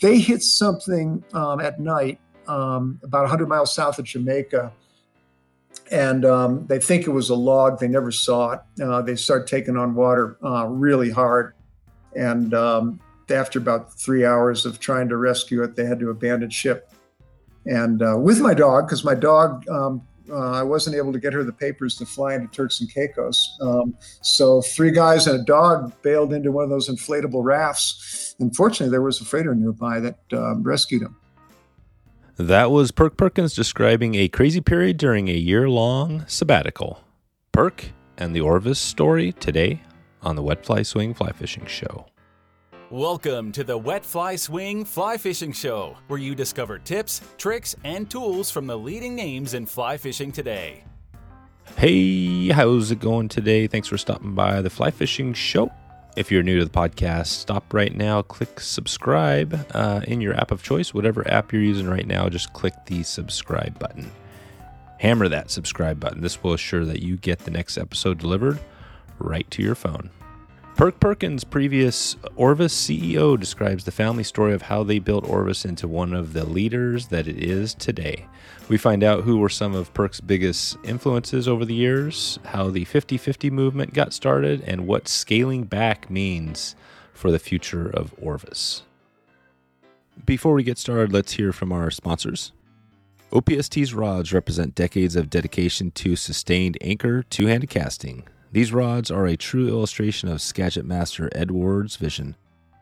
They hit something um, at night um, about 100 miles south of Jamaica, and um, they think it was a log. They never saw it. Uh, they start taking on water uh, really hard, and um, after about three hours of trying to rescue it, they had to abandon ship. And uh, with my dog, because my dog um, uh, I wasn't able to get her the papers to fly into Turks and Caicos. Um, so three guys and a dog bailed into one of those inflatable rafts. Unfortunately, there was a freighter nearby that uh, rescued him. That was Perk Perkins describing a crazy period during a year long sabbatical. Perk and the Orvis story today on the Wet Fly Swing Fly Fishing Show. Welcome to the Wet Fly Swing Fly Fishing Show, where you discover tips, tricks, and tools from the leading names in fly fishing today. Hey, how's it going today? Thanks for stopping by the Fly Fishing Show. If you're new to the podcast, stop right now, click subscribe uh, in your app of choice, whatever app you're using right now, just click the subscribe button. Hammer that subscribe button. This will assure that you get the next episode delivered right to your phone. Perk Perkins, previous Orvis CEO, describes the family story of how they built Orvis into one of the leaders that it is today. We find out who were some of Perk's biggest influences over the years, how the 50 50 movement got started, and what scaling back means for the future of Orvis. Before we get started, let's hear from our sponsors. OPST's rods represent decades of dedication to sustained anchor two handed casting. These rods are a true illustration of Skagit master Ed Ward's vision.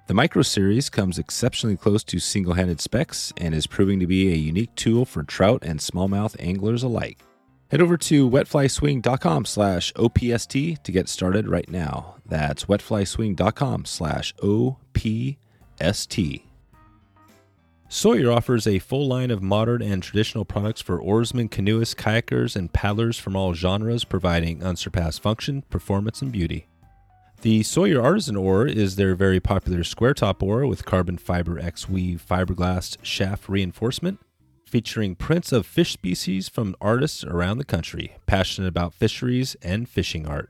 The Micro Series comes exceptionally close to single handed specs and is proving to be a unique tool for trout and smallmouth anglers alike. Head over to wetflyswing.com slash OPST to get started right now. That's wetflyswing.com slash OPST. Sawyer offers a full line of modern and traditional products for oarsmen, canoeists, kayakers, and paddlers from all genres, providing unsurpassed function, performance, and beauty. The Sawyer Artisan Oar is their very popular square top oar with carbon fiber X weave fiberglass shaft reinforcement, featuring prints of fish species from artists around the country passionate about fisheries and fishing art.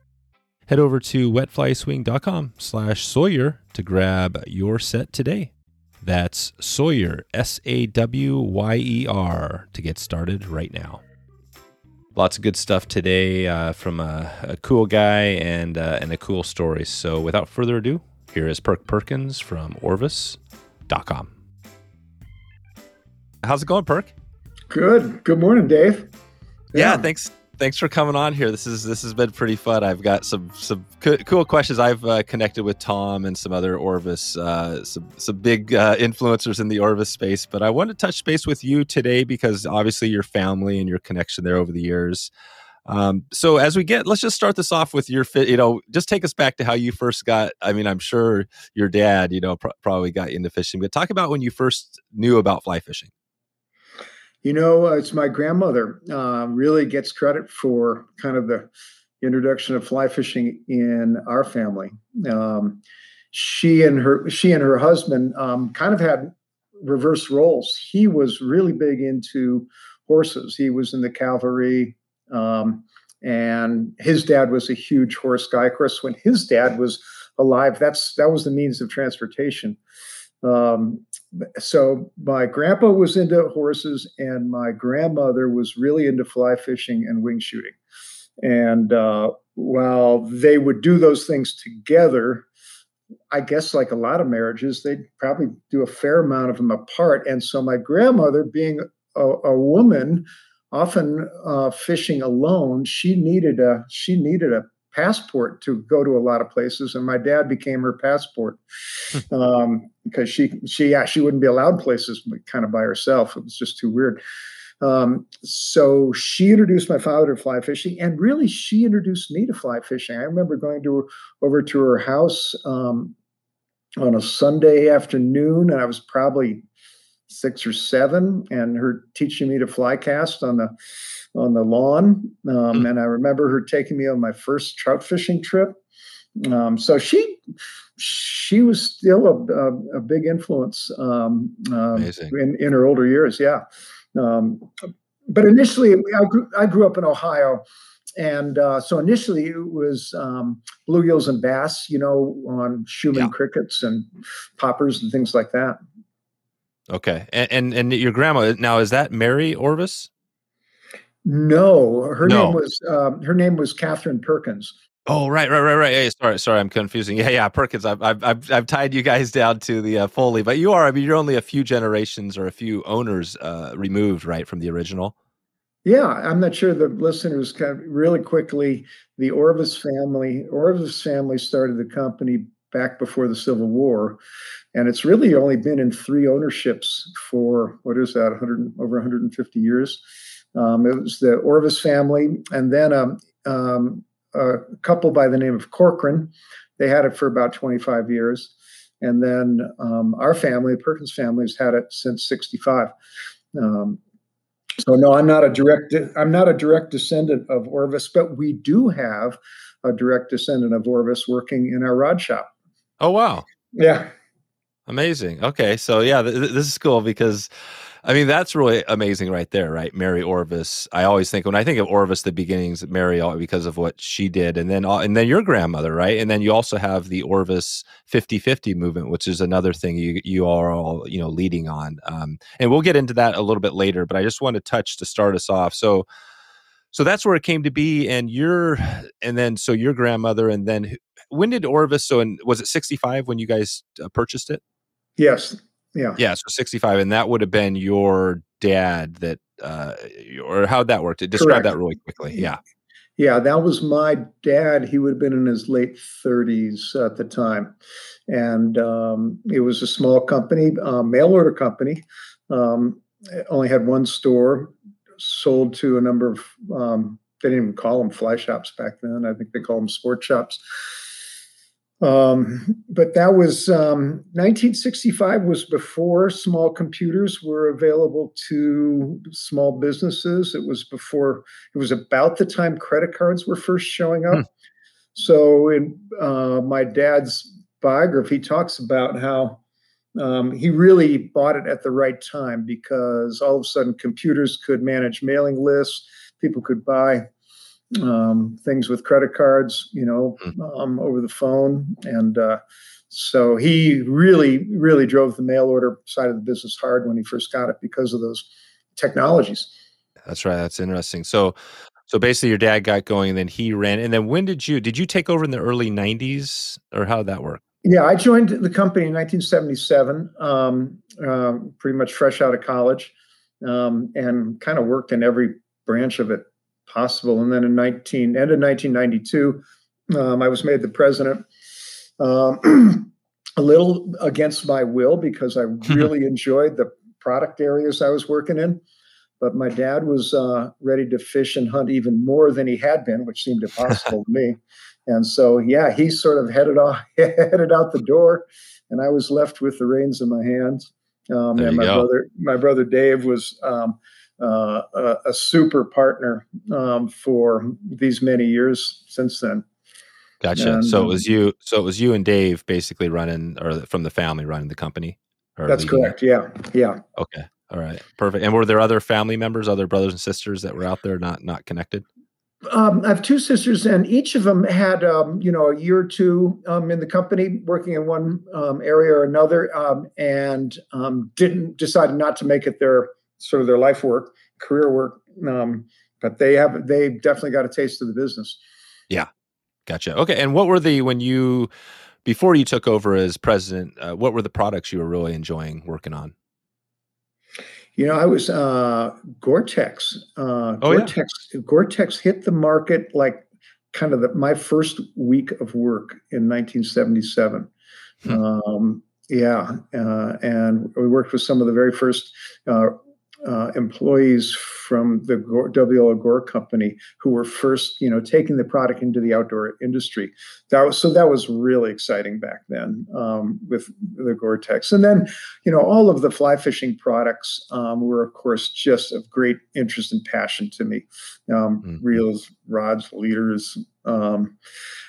Head over to wetflyswing.com slash Sawyer to grab your set today. That's Sawyer, S A W Y E R, to get started right now. Lots of good stuff today uh, from a, a, cool guy and, uh, and a cool story. So without further ado, here is Perk Perkins from Orvis.com. How's it going, Perk? Good. Good morning, Dave. Yeah, yeah thanks thanks for coming on here. This is this has been pretty fun. I've got some some co- cool questions. I've uh, connected with Tom and some other Orvis, uh, some some big uh, influencers in the Orvis space. But I want to touch base with you today because obviously your family and your connection there over the years. Um, so as we get, let's just start this off with your fit. You know, just take us back to how you first got. I mean, I'm sure your dad, you know, pr- probably got into fishing. But talk about when you first knew about fly fishing. You know, uh, it's my grandmother uh, really gets credit for kind of the introduction of fly fishing in our family. Um, she and her she and her husband um, kind of had reverse roles. He was really big into horses. He was in the cavalry, um, and his dad was a huge horse guy. Of course, when his dad was alive, that's that was the means of transportation. Um, so my grandpa was into horses, and my grandmother was really into fly fishing and wing shooting. And uh, while they would do those things together, I guess like a lot of marriages, they'd probably do a fair amount of them apart. And so my grandmother, being a, a woman, often uh, fishing alone, she needed a she needed a passport to go to a lot of places, and my dad became her passport hmm. um, because she she yeah she wouldn't be allowed places kind of by herself. It was just too weird. Um, so she introduced my father to fly fishing, and really she introduced me to fly fishing. I remember going to over to her house um, on a Sunday afternoon, and I was probably six or seven, and her teaching me to fly cast on the on the lawn. Um, mm. And I remember her taking me on my first trout fishing trip. Um, so she she was still a, a, a big influence um, um in, in her older years. Yeah. Um, but initially, I grew, I grew up in Ohio. And uh, so initially it was um, bluegills and bass, you know, on Schumann yeah. crickets and poppers and things like that. Okay, and, and and your grandma now is that Mary Orvis? No, her No. name was um, her name was Catherine Perkins. Oh, right, right, right, right. Hey, sorry, sorry, I'm confusing. Yeah, yeah, Perkins. I've, I've, I've, I've tied you guys down to the uh, Foley, but you are. I mean, you're only a few generations or a few owners uh, removed, right, from the original. Yeah, I'm not sure the listeners kind of really quickly. The Orvis family, Orvis family started the company back before the Civil War, and it's really only been in three ownerships for what is that, 100 over 150 years. Um, it was the Orvis family, and then um, um, a couple by the name of Corkran. They had it for about 25 years, and then um, our family, the Perkins family, has had it since 65. Um, so no, I'm not a direct. I'm not a direct descendant of Orvis, but we do have a direct descendant of Orvis working in our rod shop. Oh, wow. Yeah, Amazing. Okay, so yeah, th- this is cool because, I mean, that's really amazing right there, right? Mary Orvis. I always think when I think of Orvis, the beginnings Mary, because of what she did, and then and then your grandmother, right? And then you also have the Orvis 50-50 movement, which is another thing you you are all you know leading on. Um, and we'll get into that a little bit later, but I just want to touch to start us off. So. So that's where it came to be, and your, and then so your grandmother, and then when did Orvis? So, and was it sixty five when you guys uh, purchased it? yes, yeah. Yeah, so 65, and that would have been your dad that, uh, or how'd that work? Describe Correct. that really quickly. Yeah. Yeah, that was my dad. He would have been in his late 30s at the time. And um, it was a small company, uh, mail order company. Um, only had one store, sold to a number of, um, they didn't even call them fly shops back then. I think they called them sport shops. Um, but that was um, 1965 was before small computers were available to small businesses. It was before it was about the time credit cards were first showing up. Hmm. So in uh, my dad's biography, he talks about how um, he really bought it at the right time because all of a sudden computers could manage mailing lists. People could buy um, things with credit cards, you know, um, over the phone. And uh, so he really, really drove the mail order side of the business hard when he first got it because of those technologies. That's right. That's interesting. So, so basically your dad got going and then he ran. And then when did you, did you take over in the early 90s or how did that work? Yeah, I joined the company in 1977, um, uh, pretty much fresh out of college, um, and kind of worked in every branch of it possible. And then in 19 end of 1992, um, I was made the president. Um, a little against my will because I really enjoyed the product areas I was working in. But my dad was uh, ready to fish and hunt even more than he had been, which seemed impossible to me. And so, yeah, he sort of headed off, headed out the door, and I was left with the reins in my hands. Um, and my go. brother, my brother Dave, was um, uh, a, a super partner um, for these many years since then. Gotcha. And, so it was you, so it was you and Dave basically running or from the family running the company. That's it? correct. Yeah, yeah. Okay. All right. Perfect. And were there other family members, other brothers and sisters that were out there not, not connected? Um, I have two sisters, and each of them had, um, you know, a year or two um, in the company, working in one um, area or another, um, and um, didn't decided not to make it their sort of their life work, career work. Um, but they have, they definitely got a taste of the business. Yeah, gotcha. Okay. And what were the, when you, before you took over as president, uh, what were the products you were really enjoying working on? You know, I was uh, Gore-Tex. Uh, Oh, yeah. Gore-Tex. Gore-Tex hit the market like kind of the, my first week of work in 1977. Hmm. Um, yeah, uh, and we worked with some of the very first uh, uh, employees from the Gore, WL Gore company who were first, you know, taking the product into the outdoor industry. That was so that was really exciting back then um, with the Gore-Tex, and then you know, all of the fly fishing products um, were, of course, just of great interest and passion to me. Um, Mhm. Reels, rods, leaders. Um,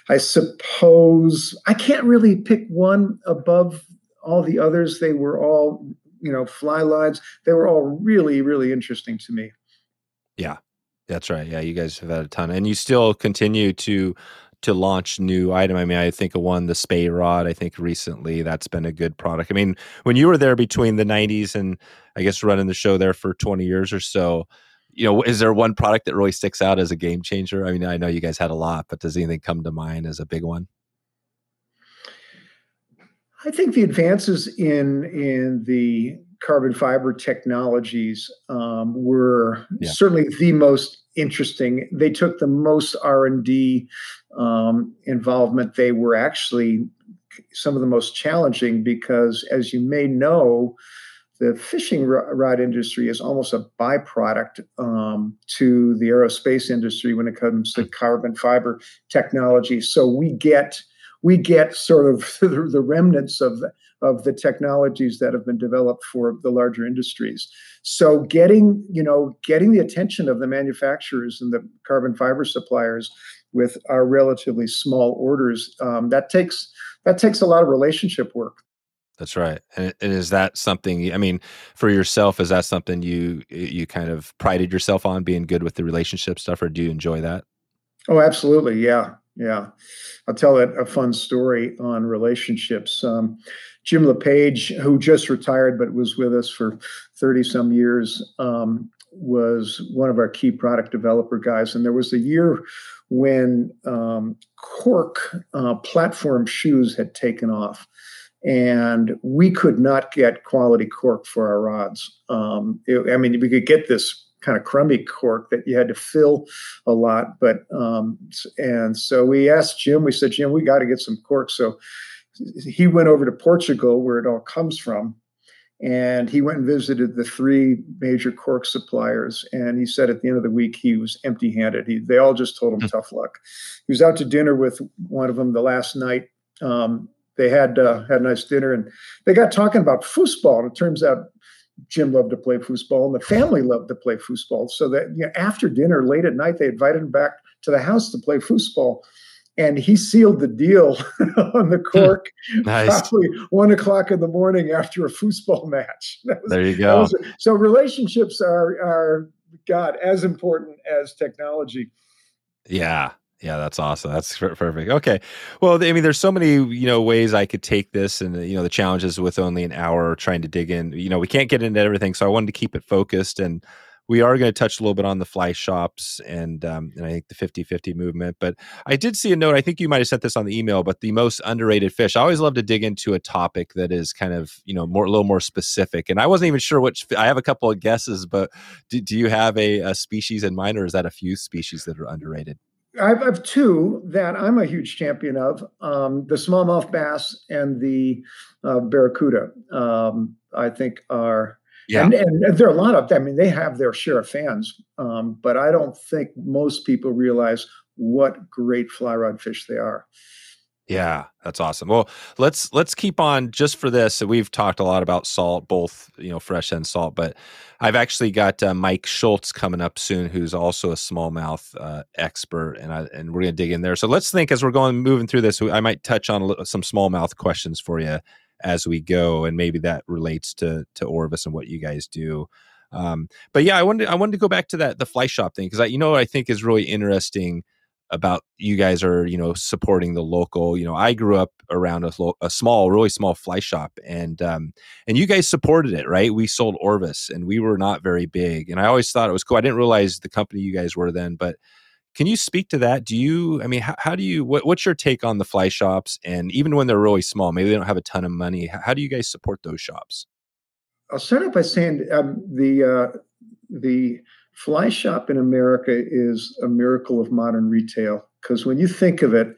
I suppose I can't really pick one above all the others. They were all, you know, fly lines. They were all really, really interesting to me. Yeah, that's right. Yeah, you guys have had a ton, and you still continue to to launch new item. I mean, I think of one, the Spey Rod. I think recently that's been a good product. I mean, when you were there between the '90s and I guess running the show there for 20 years or so, you know, is there one product that really sticks out as a game changer? I mean, I know you guys had a lot, but does anything come to mind as a big one? I think the advances in in the carbon fiber technologies um, were yeah. certainly the most interesting. They took the most R and D um, involvement. They were actually some of the most challenging because, as you may know, the fishing rod industry is almost a byproduct um, to the aerospace industry when it comes to carbon fiber technology. So we get we get sort of the remnants of the, of the technologies that have been developed for the larger industries. So getting, you know, getting the attention of the manufacturers and the carbon fiber suppliers with our relatively small orders, um, that takes that takes a lot of relationship work. That's right. And, and is that something? I mean, for yourself, is that something you you kind of prided yourself on being good with the relationship stuff, or do you enjoy that? Oh, absolutely. Yeah, yeah. I'll tell it a fun story on relationships. Um, Jim LePage, who just retired but was with us for 30 some years, um, was one of our key product developer guys. And there was a year when um, cork uh, platform shoes had taken off. And we could not get quality cork for our rods. Um, it, I mean, we could get this kind of crummy cork that you had to fill a lot. But um, and so we asked Jim. We said, Jim, we got to get some cork. So he went over to Portugal, where it all comes from, and he went and visited the three major cork suppliers. And he said at the end of the week he was empty-handed. He, they all just told him mm-hmm. tough luck. He was out to dinner with one of them the last night. Um, they had uh, had a nice dinner, and they got talking about foosball. And it turns out Jim loved to play foosball, and the family loved to play foosball. So that you know, after dinner, late at night, they invited him back to the house to play foosball and he sealed the deal on the hmm. cork nice. probably one o'clock in the morning after a foosball match. Was, there you go. so relationships are are God as important as technology. Yeah. Yeah, that's awesome. That's perfect. Okay. Well, I mean, there's so many, you know, ways I could take this and, you know, the challenges with only an hour trying to dig in, you know, we can't get into everything. So I wanted to keep it focused and, we are going to touch a little bit on the fly shops and um, and I think the 50-50 movement. But I did see a note. I think you might have sent this on the email, but the most underrated fish. I always love to dig into a topic that is kind of you know more a little more specific. And I wasn't even sure which. I have a couple of guesses, but do, do you have a, a species in mind, or is that a few species that are underrated? I have two that I'm a huge champion of: um, the smallmouth bass and the uh, barracuda. Um, I think are yeah. And, and, there are a lot of, I mean, they have their share of fans, um, but I don't think most people realize what great fly rod fish they are. Yeah, that's awesome. Well, let's let's keep on just for this. We've talked a lot about salt, both you know fresh and salt, but I've actually got uh, Mike Schultz coming up soon, who's also a smallmouth uh, expert, and I, and we're gonna dig in there. So let's think as we're going moving through this. I might touch on little, some smallmouth questions for you as we go, and maybe that relates to to Orvis and what you guys do. Um, but yeah, I wanted I wanted to go back to that the fly shop thing because you know what I think is really interesting about you guys are you know supporting the local you know i grew up around a, a small really small fly shop and um and you guys supported it right we sold orvis and we were not very big and i always thought it was cool i didn't realize the company you guys were then but can you speak to that? Do you, I mean, how, how do you, what, what's your take on the fly shops? And even when they're really small, maybe they don't have a ton of money, how do you guys support those shops? I'll start off by saying um, the, uh, the fly shop in America is a miracle of modern retail. Because when you think of it,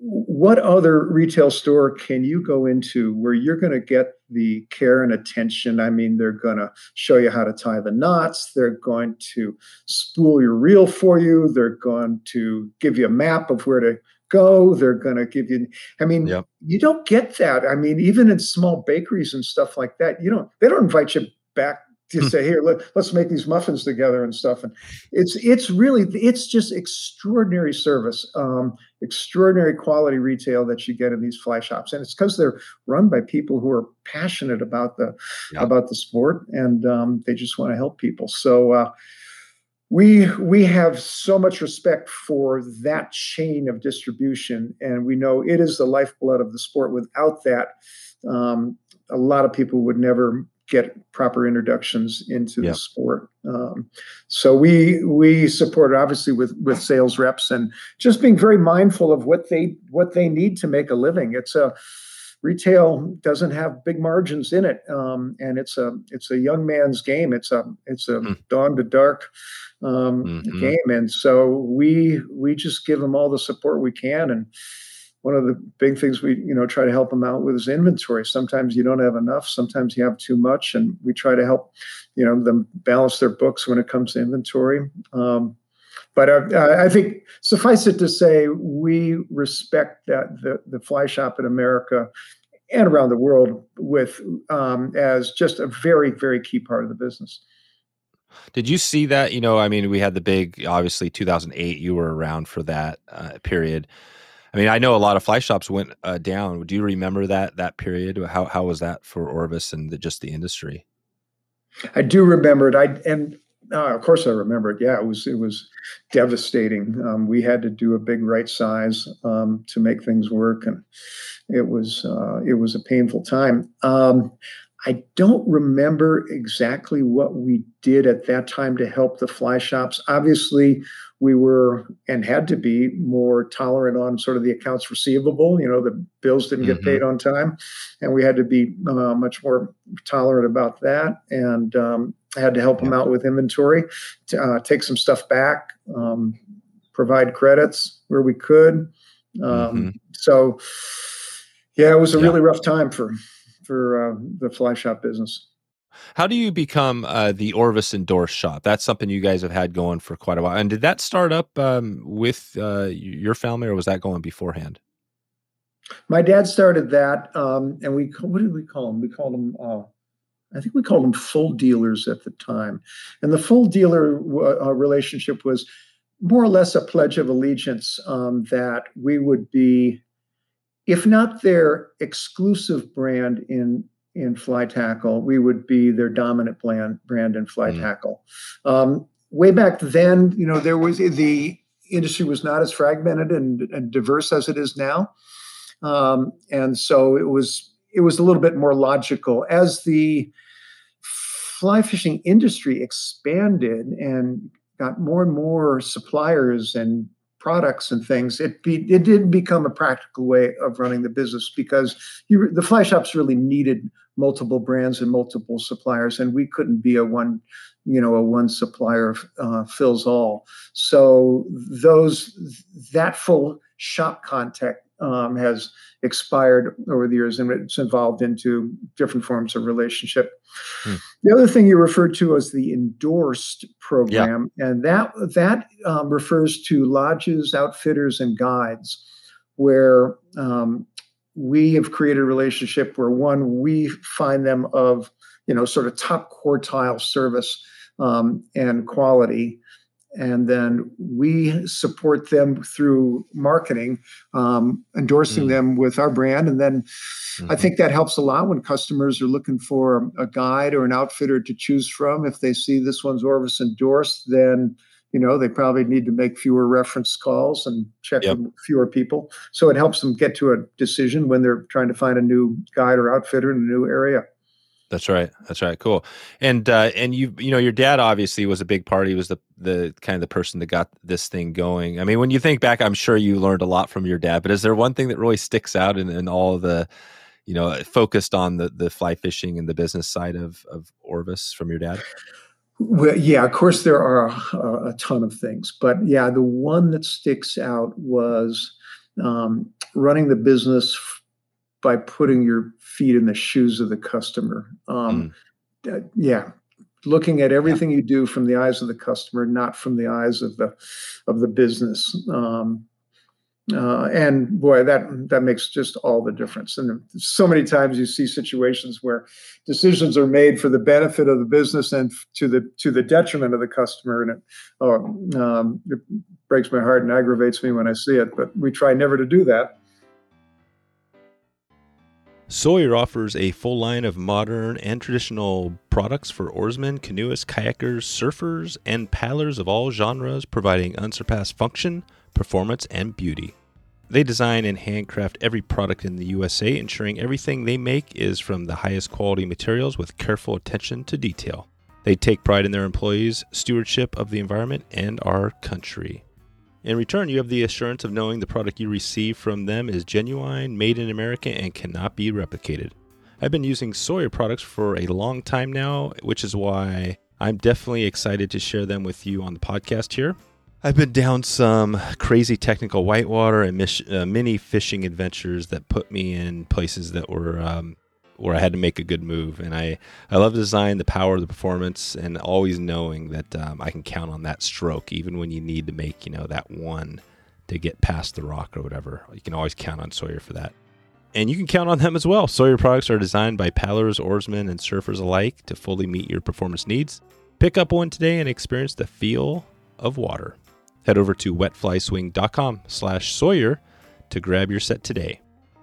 what other retail store can you go into where you're going to get the care and attention? I mean, they're going to show you how to tie the knots. They're going to spool your reel for you. They're going to give you a map of where to go. They're going to give you, I mean, yep. you don't get that. I mean, even in small bakeries and stuff like that, you don't, they don't invite you back to say here let, us make these muffins together and stuff. And it's it's really it's just extraordinary service um, extraordinary quality retail that you get in these fly shops. And it's because they're run by people who are passionate about the about the sport and um, they just want to help people. So uh, we we have so much respect for that chain of distribution, and we know it is the lifeblood of the sport. Without that, um, a lot of people would never get proper introductions into the sport. Um, so we we support obviously with with sales reps and just being very mindful of what they what they need to make a living. It's a retail doesn't have big margins in it, um, and it's a it's a young man's game. It's a it's a mm. dawn to dark um, mm-hmm. game, and so we we just give them all the support we can. And one of the big things we you know try to help them out with is inventory. Sometimes you don't have enough, sometimes you have too much, and we try to help you know them balance their books when it comes to inventory. Um, but uh, I think suffice it to say, we respect that the, the fly shop in America and around the world with um, as just a very, very key part of the business. Did you see that? You know, I mean, we had the big, obviously, 2008. You were around for that uh, period. I mean, I know a lot of fly shops went uh, down. Do you remember that that period? How how was that for Orvis and the, just the industry? I do remember it. I and uh, of course, I remember it. Yeah, it was it was devastating. Um, we had to do a big right size um, to make things work, and it was uh, it was a painful time. Um, I don't remember exactly what we did at that time to help the fly shops. Obviously, we were and had to be more tolerant on sort of the accounts receivable. You know, the bills didn't mm-hmm. get paid on time, and we had to be uh, much more tolerant about that. And um, had to help yeah. them out with inventory, to, uh, take some stuff back, um, provide credits where we could. Um, mm-hmm. So, yeah, it was a yeah. really rough time for for uh, the fly shop business. How do you become uh, the Orvis endorsed shop? That's something you guys have had going for quite a while. And did that start up um, with uh, your family, or was that going beforehand? My dad started that, um, and we what did we call them? We called them. Uh, I think we called them full dealers at the time, and the full dealer uh, relationship was more or less a pledge of allegiance um, that we would be, if not their exclusive brand in in fly tackle, we would be their dominant brand brand in fly mm. tackle. Um, way back then, you know, there was the industry was not as fragmented and, and diverse as it is now, um, and so it was it was a little bit more logical as the fly fishing industry expanded and got more and more suppliers and products and things, it be, it did become a practical way of running the business because you, the fly shops really needed multiple brands and multiple suppliers, and we couldn't be a one, you know, a one supplier uh, fills all. So those that full shop contact um, has expired over the years and it's evolved into different forms of relationship. Hmm. The other thing you referred to as the endorsed program, yeah. and that that um, refers to lodges, outfitters, and guides, where um, we have created a relationship where one we find them of you know sort of top quartile service um, and quality and then we support them through marketing, um, endorsing mm them with our brand. And then mm-hmm. I think that helps a lot when customers are looking for a guide or an outfitter to choose from. If they see this one's Orvis endorsed, then you know they probably need to make fewer reference calls and check yep. with fewer people. So it helps them get to a decision when they're trying to find a new guide or outfitter in a new area. That's right. That's right. Cool. And uh, and you you know your dad obviously was a big part. He was the the kind of the person that got this thing going. I mean, when you think back, I'm sure you learned a lot from your dad. But is there one thing that really sticks out in, in all the you know focused on the the fly fishing and the business side of of Orvis from your dad? Well, yeah, of course there are a, a ton of things, but yeah, the one that sticks out was um, running the business by putting your feet in the shoes of the customer. Um, mm. uh, yeah, looking at everything you do from the eyes of the customer, not from the eyes of the of the business. Um, uh, and boy, that that makes just all the difference. And so many times you see situations where decisions are made for the benefit of the business and to the to the detriment of the customer, and it, oh, um, it breaks my heart and aggravates me when I see it. But we try never to do that. Sawyer offers a full line of modern and traditional products for oarsmen, canoeists, kayakers, surfers, and paddlers of all genres, providing unsurpassed function, performance, and beauty. They design and handcraft every product in the USA, ensuring everything they make is from the highest quality materials with careful attention to detail. They take pride in their employees' stewardship of the environment and our country. In return, you have the assurance of knowing the product you receive from them is genuine, made in America, and cannot be replicated. I've been using Sawyer products for a long time now, which is why I'm definitely excited to share them with you on the podcast here. I've been down some crazy technical whitewater and uh, mini fishing adventures that put me in places that were um, where I had to make a good move. And I, I love design, the power of the performance, and always knowing that um, I can count on that stroke, even when you need to make, you know, that one to get past the rock or whatever. You can always count on Sawyer for that. And you can count on them as well. Sawyer products are designed by paddlers, oarsmen, and surfers alike to fully meet your performance needs. Pick up one today and experience the feel of water. Head over to wetflyswing.com slash Sawyer to grab your set today.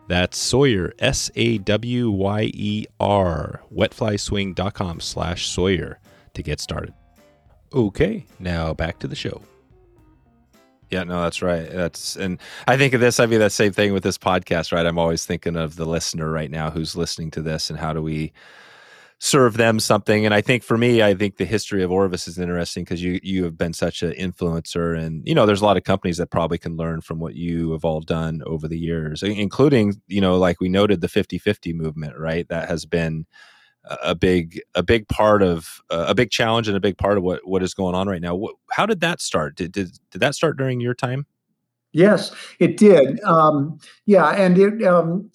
That's Sawyer, S A W Y E R, wetflyswing.com slash Sawyer to get started. Okay, now back to the show. Yeah, no, that's right. That's and I think of this. I mean, that same thing with this podcast, right? I'm always thinking of the listener right now who's listening to this, and how do we serve them something. And I think for me, I think the history of Orvis is interesting because you you have been such an influencer, and you know, there's a lot of companies that probably can learn from what you have all done over the years, including you know, like we noted the 50-50 movement, right? That has been a big a big part of uh, a big challenge and a big part of what what is going on right now. What, how did that start? Did, did did that start during your time? Yes, it did. Um, yeah, and it um,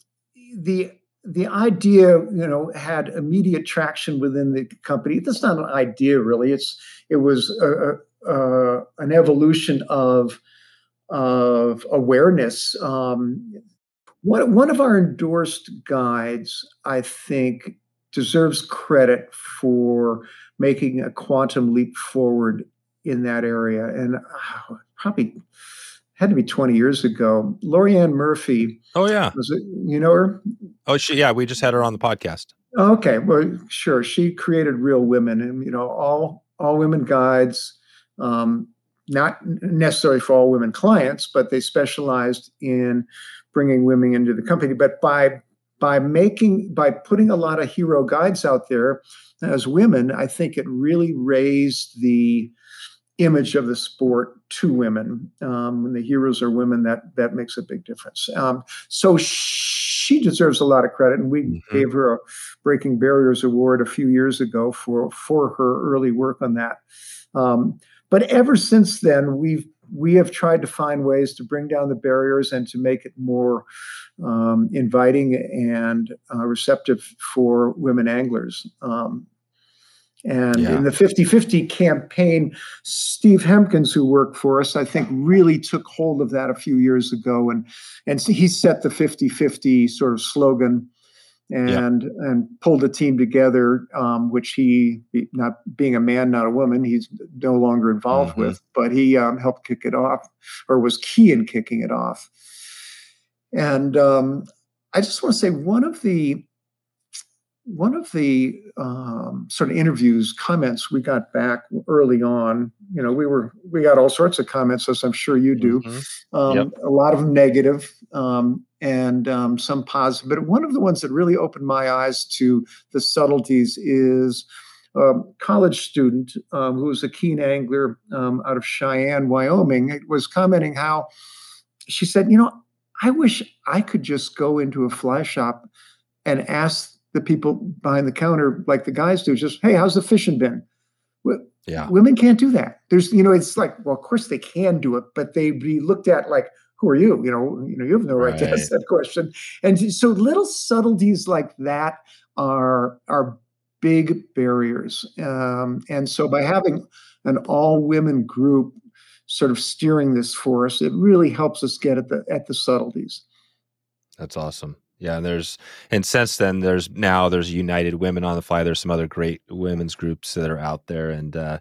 the the idea, you know, had immediate traction within the company. That's not an idea, really. It's it was a, a, an evolution of of awareness. Um, one one of our endorsed guides, I think, deserves credit for making a quantum leap forward in that area, and uh, probably had to be 20 years ago. Lori Ann Murphy. Oh yeah. Was it, you know her? Oh, she, yeah, we just had her on the podcast. Okay, well, sure. She created Reel Women, and you know, all all women guides, um, not necessarily for all women clients, but they specialized in bringing women into the company. But by by making by putting a lot of hero guides out there as women, I think it really raised the image of the sport to women. Um, when the heroes are women, that that makes a big difference. Um, so she deserves a lot of credit, and we mm-hmm. gave her a Breaking Barriers Award a few years ago for for her early work on that. Um, but ever since then, we've we have tried to find ways to bring down the barriers and to make it more um, inviting and uh, receptive for women anglers. And yeah. in the 50 50 campaign, Steve Hempkins, who worked for us, I think really took hold of that a few years ago. And, and he set the 50 50 sort of slogan and yeah. and pulled a team together, um, which he, not being a man, not a woman, he's no longer involved mm-hmm. with, but he um, helped kick it off or was key in kicking it off. And um, I just want to say one of the one of the um, sort of interviews comments we got back early on you know we were we got all sorts of comments as i'm sure you do mm-hmm. um, yep. a lot of them negative, um, and um, some positive but one of the ones that really opened my eyes to the subtleties is a college student um, who was a keen angler um, out of cheyenne wyoming it was commenting how she said you know i wish i could just go into a fly shop and ask the people behind the counter, like the guys do, just, hey, how's the fishing been? Well, yeah. Women can't do that. There's, you know, it's like, well, of course they can do it, but they be looked at like, who are you? You know, you know, you have no right, right. to ask that question. And so little subtleties like that are are big barriers. Um, and so by having an all women group sort of steering this for us, it really helps us get at the at the subtleties. That's awesome. Yeah, and there's and since then there's now there's United Women on the Fly. There's some other great women's groups that are out there, and uh,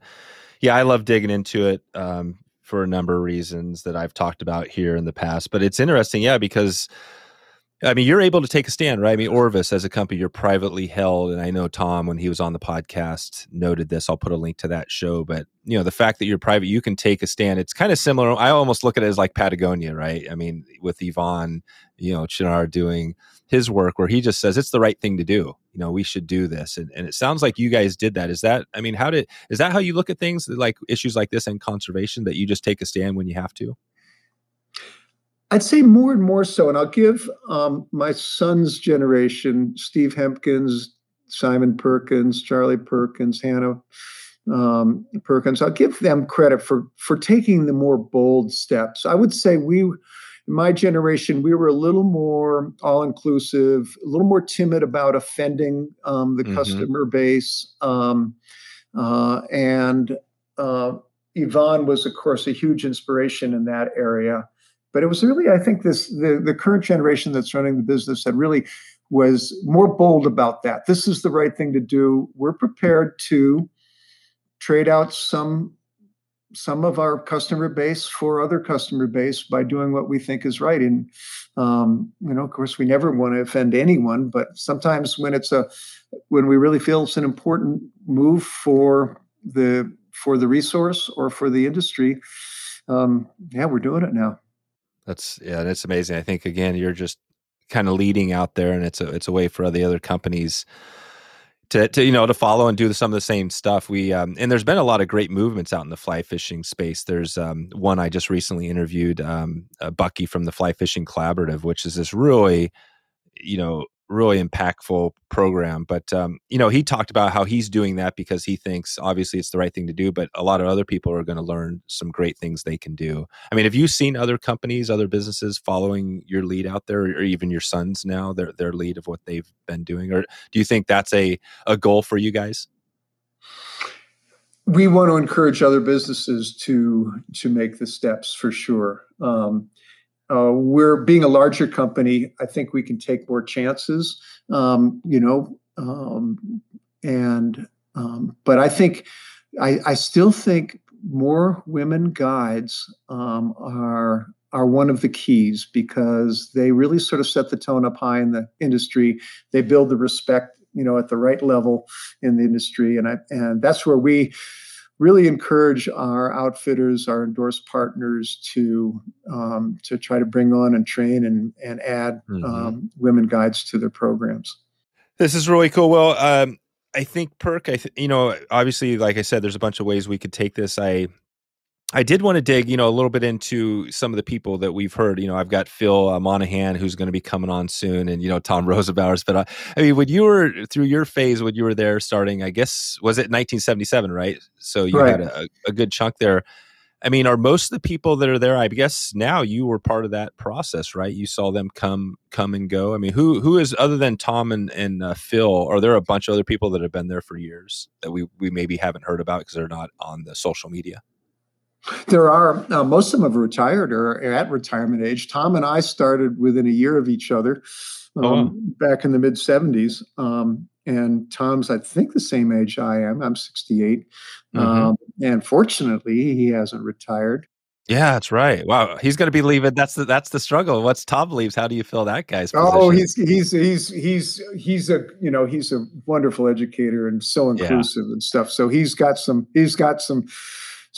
yeah, I love digging into it um, for a number of reasons that I've talked about here in the past. But it's interesting, yeah, because I mean, you're able to take a stand, right? I mean, Orvis as a company, you're privately held, and I know Tom, when he was on the podcast, noted this. I'll put a link to that show, but you know, the fact that you're private, you can take a stand. It's kind of similar. I almost look at it as like Patagonia, right? I mean, with Yvon, you know, Chouinard doing his work, where he just says it's the right thing to do. You know, we should do this, and and it sounds like you guys did that. Is that? I mean, how did is that how you look at things like issues like this and conservation that you just take a stand when you have to? I'd say more and more so. And I'll give um, my son's generation, Steve Hempkins, Simon Perkins, Charlie Perkins, Hannah um, Perkins, I'll give them credit for for taking the more bold steps. I would say we, in my generation, we were a little more all inclusive, a little more timid about offending um, the mm-hmm. customer base. Um, uh, and uh, Yvon was, of course, a huge inspiration in that area. But it was really, I think, this the, the current generation that's running the business that really was more bold about that. This is the right thing to do. We're prepared to trade out some some of our customer base for other customer base by doing what we think is right. And um, you know, of course, we never want to offend anyone, but sometimes when it's a when we really feel it's an important move for the for the resource or for the industry, um, yeah, we're doing it now. That's yeah, that's amazing. I think again, you're just kind of leading out there, and it's a it's a way for the other companies to, to you know to follow and do some of the same stuff. We um, and there's been a lot of great movements out in the fly fishing space. There's um, one I just recently interviewed, um, uh, Bucky from the Fly Fishing Collaborative, which is this really you know really impactful program. But um, you know, he talked about how he's doing that because he thinks obviously it's the right thing to do. But a lot of other people are going to learn some great things they can do. I mean, have you seen other companies, other businesses following your lead out there, or even your sons now their their lead of what they've been doing, or do you think that's a a goal for you guys? We want to encourage other businesses to to make the steps for sure. Um, uh, we're being a larger company. I think we can take more chances, um, you know, um, and um, but I think I, I, still think more women guides um, are are one of the keys because they really sort of set the tone up high in the industry. They build the respect, you know, at the right level in the industry, and I and that's where we really encourage our outfitters, our endorsed partners to um, to try to bring on and train and and add mm-hmm. um, women guides to their programs. This is really cool. Well, um, I think Perk. I th- you know obviously, like I said, there's a bunch of ways we could take this. I I did want to dig, you know, a little bit into some of the people that we've heard. You know, I've got Phil uh, Monahan who's going to be coming on soon, and you know Tom Rosenbauers. But uh, I mean, when you were through your phase, when you were there, starting, I guess was it 1977, right? So you right. had a, a, good chunk there. I mean, are most of the people that are there? I guess now you were part of that process, right? You saw them come come and go. I mean, who who is other than Tom and and uh, Phil? Are there a bunch of other people that have been there for years that we we maybe haven't heard about because they're not on the social media? There are uh, most of them have retired or are at retirement age. Tom and I started within a year of each other um, oh, wow. Um, back in the mid '70s, um, and Tom's I think the same age I am. I'm 68, mm-hmm. um, and fortunately he hasn't retired. Yeah, that's right. Wow, he's going to be leaving. That's the that's the struggle. Once Tom leaves, how do you fill that guy's position? Oh, he's he's he's he's he's a you know he's a wonderful educator and so inclusive yeah. and stuff. So he's got some he's got some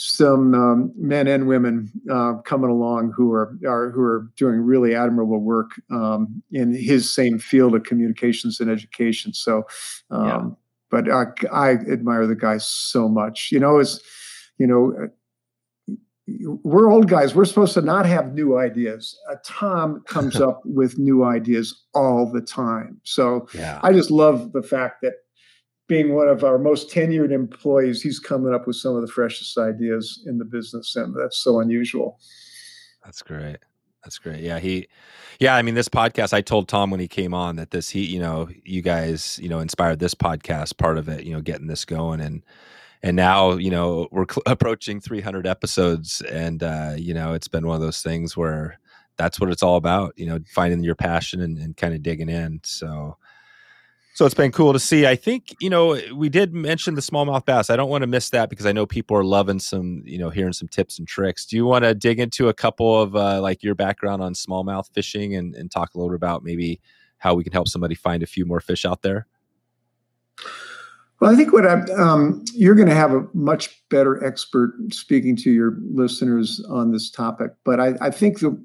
some um, men and women uh, coming along who are, are who are doing really admirable work um, in his same field of communications and education. So, um, yeah. but I, I, admire the guy so much. You know, as you know. Uh, we're old guys. We're supposed to not have new ideas. Uh, Tom comes up with new ideas all the time. So yeah. I just love the fact that being one of our most tenured employees, he's coming up with some of the freshest ideas in the business, and that's so unusual. That's great. That's great. Yeah, he, yeah. I mean, this podcast. I told Tom when he came on that this, he, you know, you guys, you know, inspired this podcast. Part of it, you know, getting this going, and and now, you know, we're cl- approaching 300 episodes, and uh, you know, it's been one of those things where that's what it's all about. You know, finding your passion and, and kind of digging in. So, So it's been cool to see. I think, you know, we did mention the smallmouth bass. I don't want to miss that because I know people are loving some, you know, hearing some tips and tricks. Do you want to dig into a couple of uh, like your background on smallmouth fishing and, and talk a little bit about maybe how we can help somebody find a few more fish out there? Well, I think what I'm, um, you're going to have a much better expert speaking to your listeners on this topic. But I, I think the,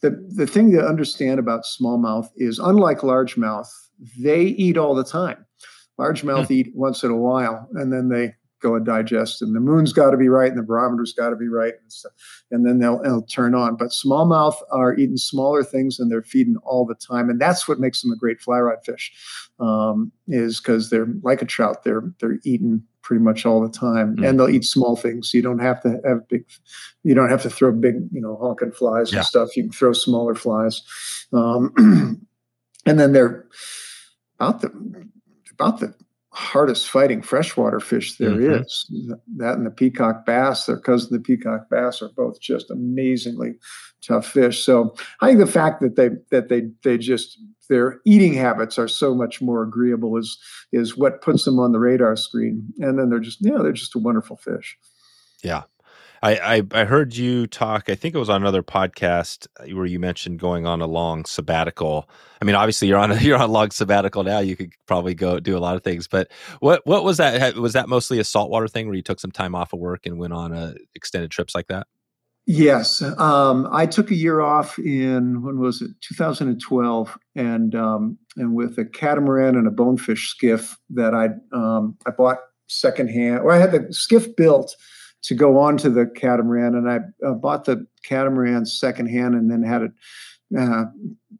the the thing to understand about smallmouth is, unlike largemouth, they eat all the time. Largemouth mm. eat once in a while, and then they go and digest. And the moon's got to be right, and the barometer's got to be right, and, stuff, and then they'll, they'll turn on. But smallmouth are eating smaller things, and they're feeding all the time, and that's what makes them a great fly rod fish. Um, is because they're like a trout; they're they're eating pretty much all the time, mm. and they'll eat small things. You don't have to have big, you don't have to throw big, you know, honking flies yeah. and stuff. You can throw smaller flies, um, and then they're about the about the hardest fighting freshwater fish there mm-hmm. is. That and the peacock bass, their cousin the peacock bass, are both just amazingly tough fish. So I think the fact that they that they they just their eating habits are so much more agreeable is is what puts them on the radar screen. And then they're just yeah, they're just a wonderful fish. Yeah. I, I, I heard you talk. I think it was on another podcast uh, where you mentioned going on a long sabbatical. I mean, obviously you're on a, you're on a long sabbatical now. You could probably go do a lot of things. But what what was that? Was that mostly a saltwater thing where you took some time off of work and went on a extended trips like that? Yes, um, I took a year off in when was it 2012, and um, and with a catamaran and a bonefish skiff that I um, I bought secondhand. Or I had the skiff built to go on to the catamaran, and I uh, bought the catamaran secondhand, and then had it uh,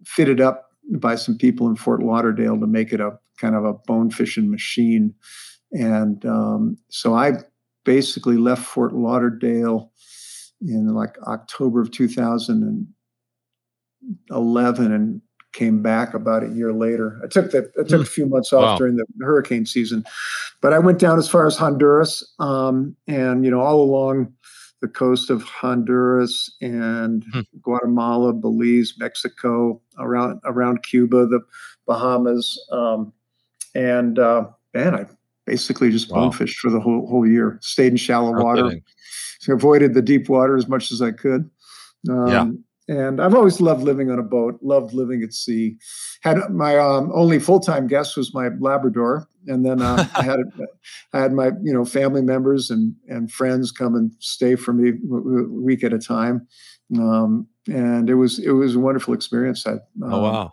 fitted up by some people in Fort Lauderdale to make it a kind of a bone fishing machine. And um, so I basically left Fort Lauderdale in like October of 2011 and came back about a year later. I took the I took a hmm. few months off wow. during the hurricane season, but I went down as far as Honduras, um, and you know all along the coast of Honduras and hmm. Guatemala, Belize, Mexico, around around Cuba, the Bahamas, um, and uh, man, I basically just wow. bonefished for the whole whole year. Stayed in shallow water, so avoided the deep water as much as I could. Um, yeah and I've always loved living on a boat, loved living at sea. Had my um, only full time guest was my Labrador, and then uh, I had I had my you know family members and and friends come and stay for me a week at a time, um, and it was it was a wonderful experience. I, um, oh wow!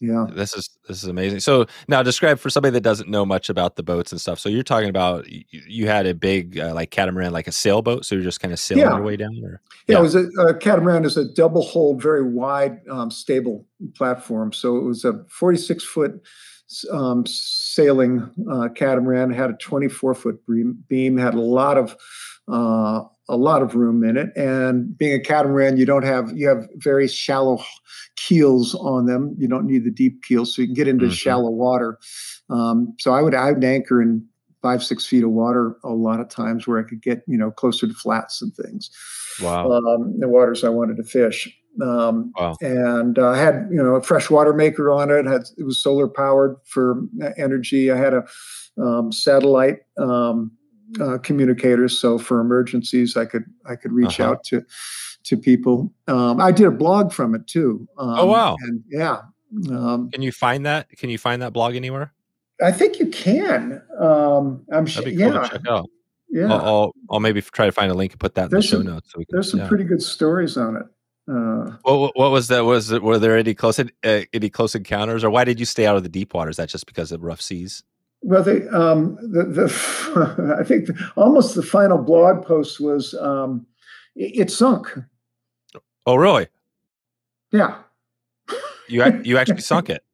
Yeah. This is this is amazing. So now describe for somebody that doesn't know much about the boats and stuff. So you're talking about you, you had a big uh, like catamaran, like a sailboat. So you're just kind of sailing yeah. your way down there. Yeah, yeah, it was a, a, catamaran is a double hold, very wide, um, stable platform. So it was a 46 foot um, sailing uh, catamaran. Had a 24 foot beam. Had a lot of uh, a lot of room in it. And being a catamaran, you don't have you have very shallow keels on them. You don't need the deep keels, so you can get into mm-hmm. shallow water. Um, so I would I would anchor in five six feet of water a lot of times where I could get you know closer to flats and things. Wow. Um, the waters I wanted to fish. Um, wow. And uh, I had you know a freshwater maker on it. Had it was solar powered for energy. I had a um, satellite um, uh, communicators, so for emergencies, I could I could reach uh-huh. out to to people. Um, I did a blog from it too. Um, oh wow! And yeah. Um, can you find that? Can you find that blog anywhere? I think you can. Um, I'm sure. Cool yeah. check out. Yeah. I'll, I'll, I'll, maybe try to find a link and put that in there's the show some, notes. So can, there's some yeah. pretty good stories on it. Uh, what, what was that? Was it, were there any close uh, any close encounters, or why did you stay out of the deep water? Is that just because of rough seas? Well, the, um, the, the I think the, almost the final blog post was um, it, it, sunk. Oh, really? Yeah. You you actually sunk it.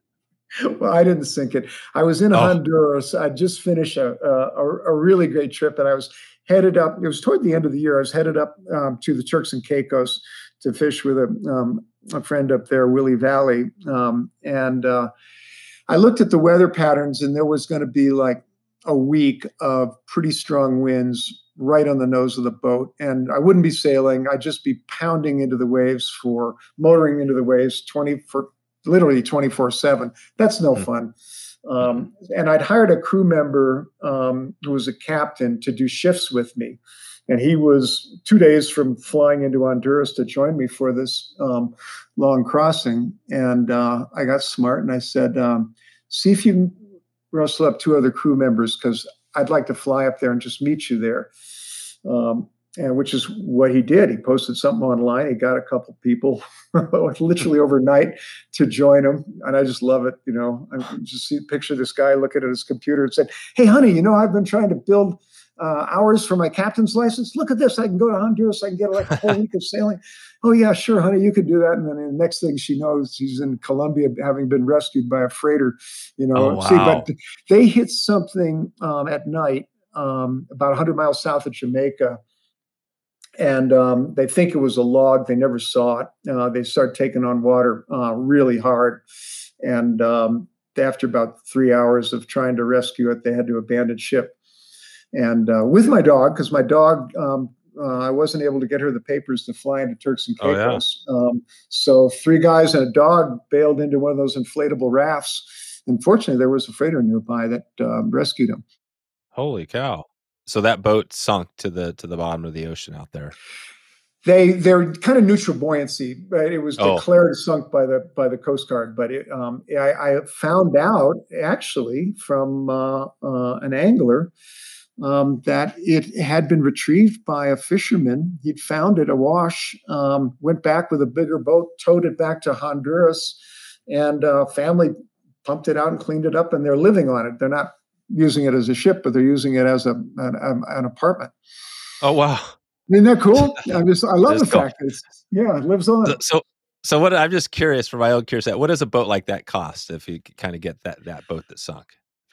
Well, I didn't sink it. I was in oh. Honduras. I just finished a, a, a really great trip, and I was headed up. It was toward the end of the year. I was headed up um, to the Turks and Caicos to fish with a, um, a friend up there, Willie Valley, um, and uh, I looked at the weather patterns, and there was going to be like a week of pretty strong winds right on the nose of the boat. And I wouldn't be sailing. I'd just be pounding into the waves for motoring into the waves 20 for literally 24 7. That's no mm. fun. Um, and I'd hired a crew member um, who was a captain to do shifts with me. And he was two days from flying into Honduras to join me for this um, long crossing. And uh, I got smart and I said, um, see if you can rustle up two other crew members because I'd like to fly up there and just meet you there. Um, and which is what he did. He posted something online. He got a couple people literally overnight to join him, and I just love it. You know, I just see picture this guy looking at his computer and said, "Hey, honey, you know I've been trying to build." Uh, hours for my captain's license. Look at this. I can go to Honduras. I can get like a whole week of sailing. Oh, yeah, sure, honey, you could do that. And then the next thing she knows, she's in Colombia having been rescued by a freighter. You know, oh, wow. see, but they hit something um, at night um, about 100 miles south of Jamaica and um, they think it was a log. They never saw it. Uh, they start taking on water uh, really hard, and um, after about three hours of trying to rescue it, they had to abandon ship. And uh, with my dog, because my dog, um, uh, I wasn't able to get her the papers to fly into Turks and Caicos. Oh, yeah. Um, so three guys and a dog bailed into one of those inflatable rafts. Unfortunately, there was a freighter nearby that um, rescued him. Holy cow! so that boat sunk to the to the bottom of the ocean out there. They they're kind of neutral buoyancy, but it was oh. declared sunk by the by the Coast Guard. But it, um, I, I, found out actually from uh, uh, an angler um, that it had been retrieved by a fisherman. He'd found it awash, um, went back with a bigger boat, towed it back to Honduras, and uh, family pumped it out and cleaned it up, and they're living on it. They're not using it as a ship, but they're using it as a an, an apartment. Oh wow! Isn't that cool? I just I love the cool. fact that yeah, it lives on. So so what? I'm just curious for my own curiosity. What does a boat like that cost if you kind of get that that boat that sunk?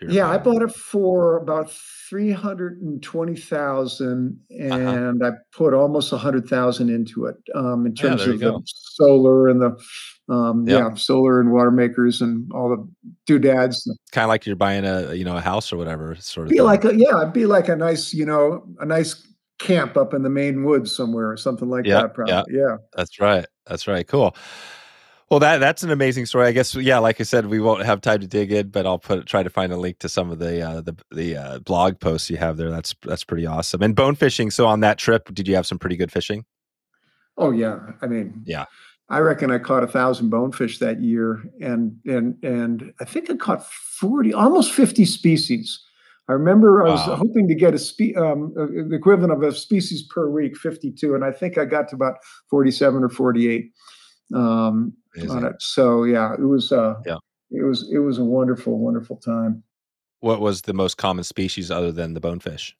Yeah, I bought it for about three hundred and twenty thousand, uh-huh. and uh-huh. I put almost a hundred thousand into it um, in terms yeah, of the solar and the um, yep. yeah, solar and water makers and all the doodads. Kind of like you're buying a you know a house or whatever sort of. Be thing. like a yeah, be like a nice you know a nice camp up in the Maine woods somewhere or something like yep, that. Probably. Yep. Yeah, that's right. That's right. Cool. Well, that that's an amazing story. I guess yeah, like I said, we won't have time to dig in, but I'll put try to find a link to some of the uh, the the uh, blog posts you have there. That's that's pretty awesome. And bone fishing. So on that trip, did you have some pretty good fishing? Oh yeah, I mean yeah, I reckon I caught a thousand bonefish that year, and and and I think I caught forty, almost fifty species. I remember I was wow. hoping to get a spe- um, uh, the equivalent of a species per week, fifty-two, and I think I got to about forty-seven or forty-eight um, on it. So yeah, it was uh, yeah, it was it was a wonderful, wonderful time. What was the most common species other than the bonefish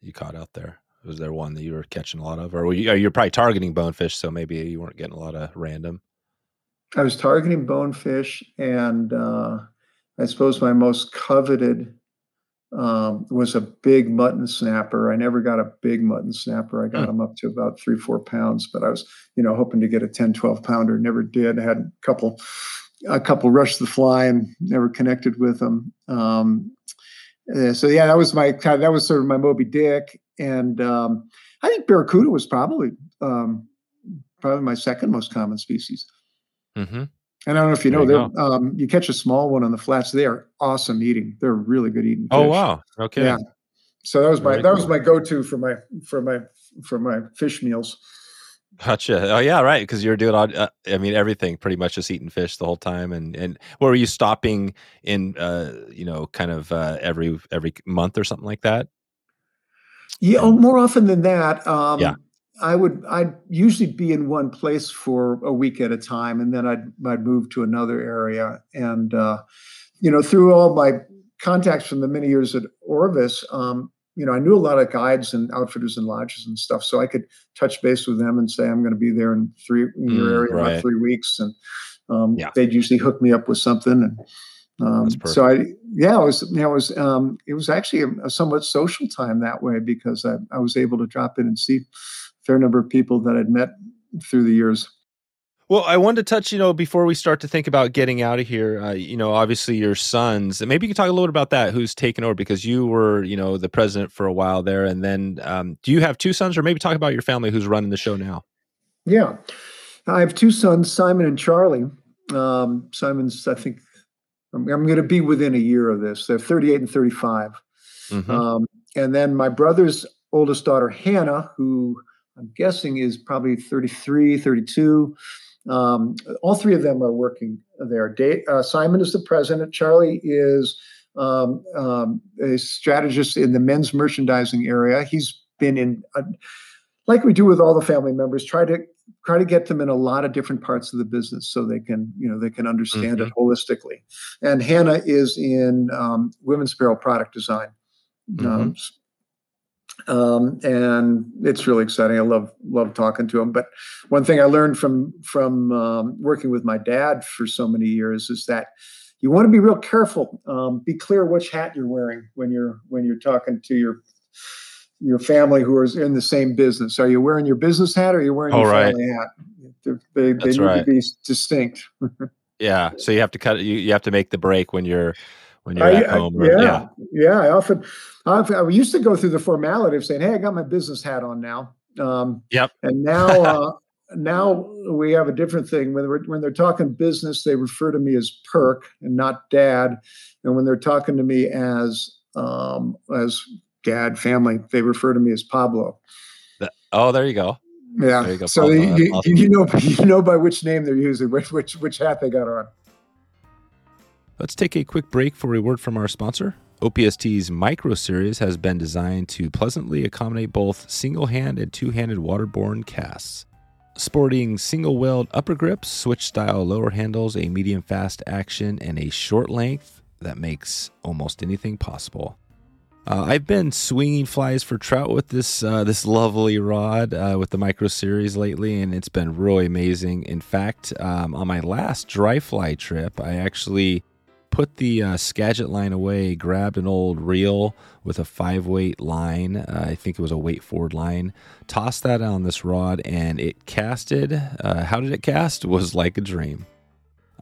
you caught out there? Was there one that you were catching a lot of, or were you, you're probably targeting bonefish, so maybe you weren't getting a lot of random? I was targeting bonefish, and uh, I suppose my most coveted um, was a big mutton snapper. I never got a big mutton snapper. I got them up to about three, four pounds, but I was, you know, hoping to get a 10, 12 pounder. Never did. I had a couple, a couple rushed the fly and never connected with them. Um, uh, so yeah, that was my kind. That was sort of my Moby Dick, and um, I think barracuda was probably um, probably my second most common species. Mm-hmm. And I don't know if you know, you, um, you catch a small one on the flats. They are awesome eating. They're really good eating. Oh, fish. Oh wow! Okay. Yeah. So that was my Very that cool. was my go to for my for my for my fish meals. Gotcha. Oh yeah, right. Because you're doing all. Uh, I mean, everything pretty much just eating fish the whole time. And and where were you stopping in? Uh, you know, kind of uh, every every month or something like that. Yeah, oh, more often than that. Um, yeah. I would. I'd usually be in one place for a week at a time, and then I'd I'd move to another area. And uh, you know, through all my contacts from the many years at Orvis, um, you know, I knew a lot of guides and outfitters and lodges and stuff, so I could touch base with them and say I'm going to be there in three in your mm, area right. about three weeks, and um, yeah. they'd usually hook me up with something. And um, so I, yeah, it was, you know, it was, um, it was actually a, a, somewhat social time that way because I, I was able to drop in and see fair number of people that I'd met through the years. Well, I wanted to touch, you know, before we start to think about getting out of here, uh, you know, obviously your sons, and maybe you can talk a little bit about that, who's taken over because you were, you know, the president for a while there. And then um, do you have two sons or maybe talk about your family who's running the show now? Yeah. I have two sons, Simon and Charlie. Um, Simon's, I think, I'm, I'm going to be within a year of this. They're 38 and 35. Mm-hmm. Um, and then my brother's oldest daughter, Hannah, who I'm guessing is probably 33, 32. Um, all three of them are working there. Dave, uh, Simon is the president. Charlie is um, um, a strategist in the men's merchandising area. He's been in, uh, like we do with all the family members, try to try to get them in a lot of different parts of the business so they can you know they can understand mm-hmm. it holistically. And Hannah is in um, women's apparel product design. Mm-hmm. Um, and it's really exciting. I love love talking to him. But one thing I learned from from um, working with my dad for so many years is that you want to be real careful. Um, be clear which hat you're wearing when you're when you're talking to your your family who is in the same business. Are you wearing your business hat or are you wearing oh, your right. family hat? They, they need right. to be distinct. yeah. So you have to cut. You, you have to make the break when you're when you're I, at home. Or, yeah, yeah, yeah. I often, I, I used to go through the formality of saying, "Hey, I got my business hat on now." Um, yep. And now, uh, now we have a different thing. When they're, when they're talking business, they refer to me as Perk and not Dad. And when they're talking to me as um, as Dad, family, they refer to me as Pablo. Oh, there you go. Yeah. You go, so you, you, know you know by which name they're using, which which which hat they got on. Let's take a quick break for a word from our sponsor. OPST's Micro Series has been designed to pleasantly accommodate both single hand and two handed waterborne casts. Sporting single weld upper grips, switch style lower handles, a medium fast action, and a short length that makes almost anything possible. Uh, I've been swinging flies for trout with this uh, this lovely rod uh, with the Micro Series lately, and it's been really amazing. In fact, um, on my last dry fly trip, I actually put the uh, Skagit line away, grabbed an old reel with a five weight line. Uh, I think it was a weight forward line. Tossed that on this rod, and it casted. Uh, how did it cast? Was like a dream.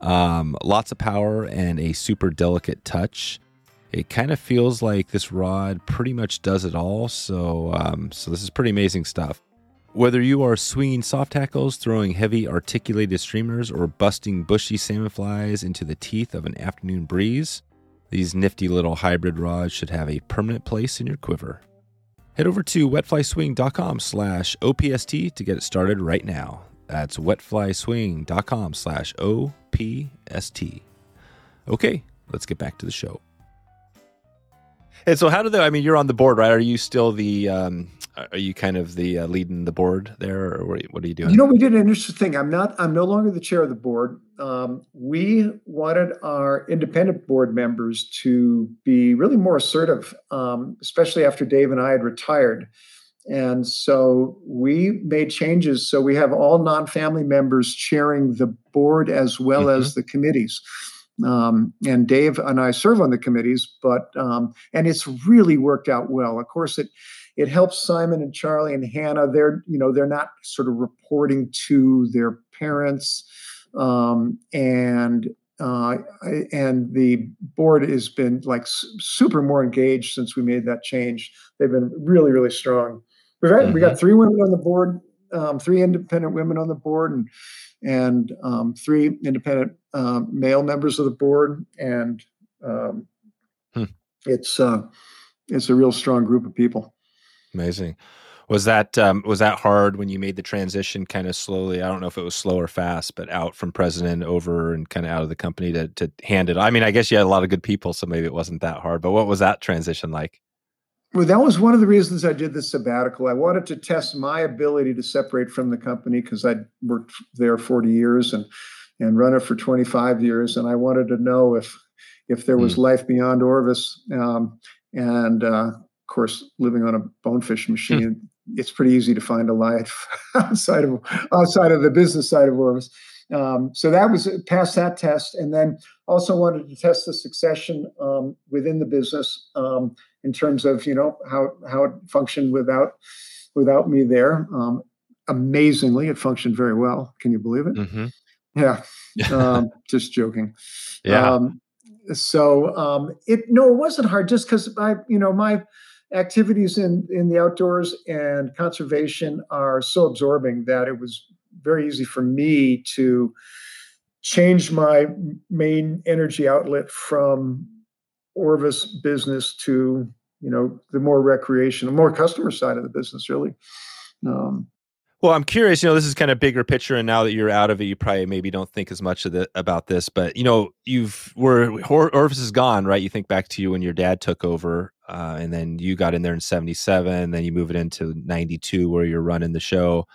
Um, lots of power and a super delicate touch. It kind of feels like this rod pretty much does it all. So, um, so this is pretty amazing stuff. Whether you are swinging soft tackles, throwing heavy articulated streamers, or busting bushy salmon flies into the teeth of an afternoon breeze, these nifty little hybrid rods should have a permanent place in your quiver. Head over to wetflyswing.com slash OPST to get it started right now. That's wetflyswing.com slash OPST. Okay, let's get back to the show. And so, how do they? I mean, you're on the board, right? Are you still the? Um, are you kind of the uh, leading the board there, or what are you doing? You know, we did an interesting thing. I'm not. I'm no longer the chair of the board. Um, we wanted our independent board members to be really more assertive, um, especially after Dave and I had retired. And so we made changes. So we have all non-family members chairing the board as well mm-hmm. as the committees. Um, and Dave and I serve on the committees, but um, and it's really worked out well. Of course, it it helps Simon and Charlie and Hannah. They're you know they're not sort of reporting to their parents, um, and uh, and the board has been like super more engaged since we made that change. They've been really really strong. We've had, mm-hmm. we got mm-hmm. three women on the board, um, three independent women on the board, and and um, three independent uh, male members of the board, and um, hmm. it's uh, it's a real strong group of people. Amazing. Was that um, was that hard when you made the transition kind of slowly? I don't know if it was slow or fast, but out from president over and kind of out of the company to to hand it. I mean, I guess you had a lot of good people, so maybe it wasn't that hard. But what was that transition like? Well, that was one of the reasons I did the sabbatical. I wanted to test my ability to separate from the company because I'd worked there 40 years and and run it for 25 years, and I wanted to know if if there was mm. life beyond Orvis. Um, and uh, course, living on a bonefish machine, mm. it's pretty easy to find a life outside of outside of the business side of Orvis. Um, so that was past that test, and then also wanted to test the succession um, within the business. Um, in terms of you know how how it functioned without without me there. Um, amazingly, it functioned very well. Can you believe it? Mm-hmm. Yeah, um, just joking. Yeah. Um, so um, it no, it wasn't hard. Just because I, you know, my activities in in the outdoors and conservation are so absorbing that it was very easy for me to change my main energy outlet from Orvis business to you know the more recreational, more customer side of the business, really. Um, well, I'm curious. You know, this is kind of bigger picture, and now that you're out of it, you probably maybe don't think as much of the, about this. But you know, you've where Orvis is gone, right? You think back to you when your dad took over, uh, and then you got in there in '77. Then you move it into '92, where you're running the show,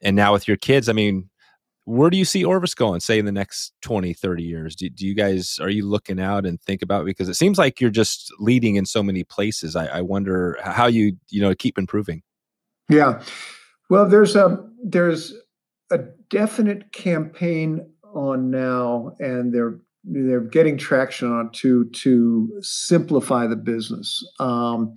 and now with your kids, I mean, where do you see Orvis going, say in the next 20, 30 years? Do, do you guys are you looking out and think about because it seems like you're just leading in so many places. I, I wonder how you you know keep improving. Yeah. Well, there's a there's a definite campaign on now, and they're they're getting traction on to to simplify the business. Um,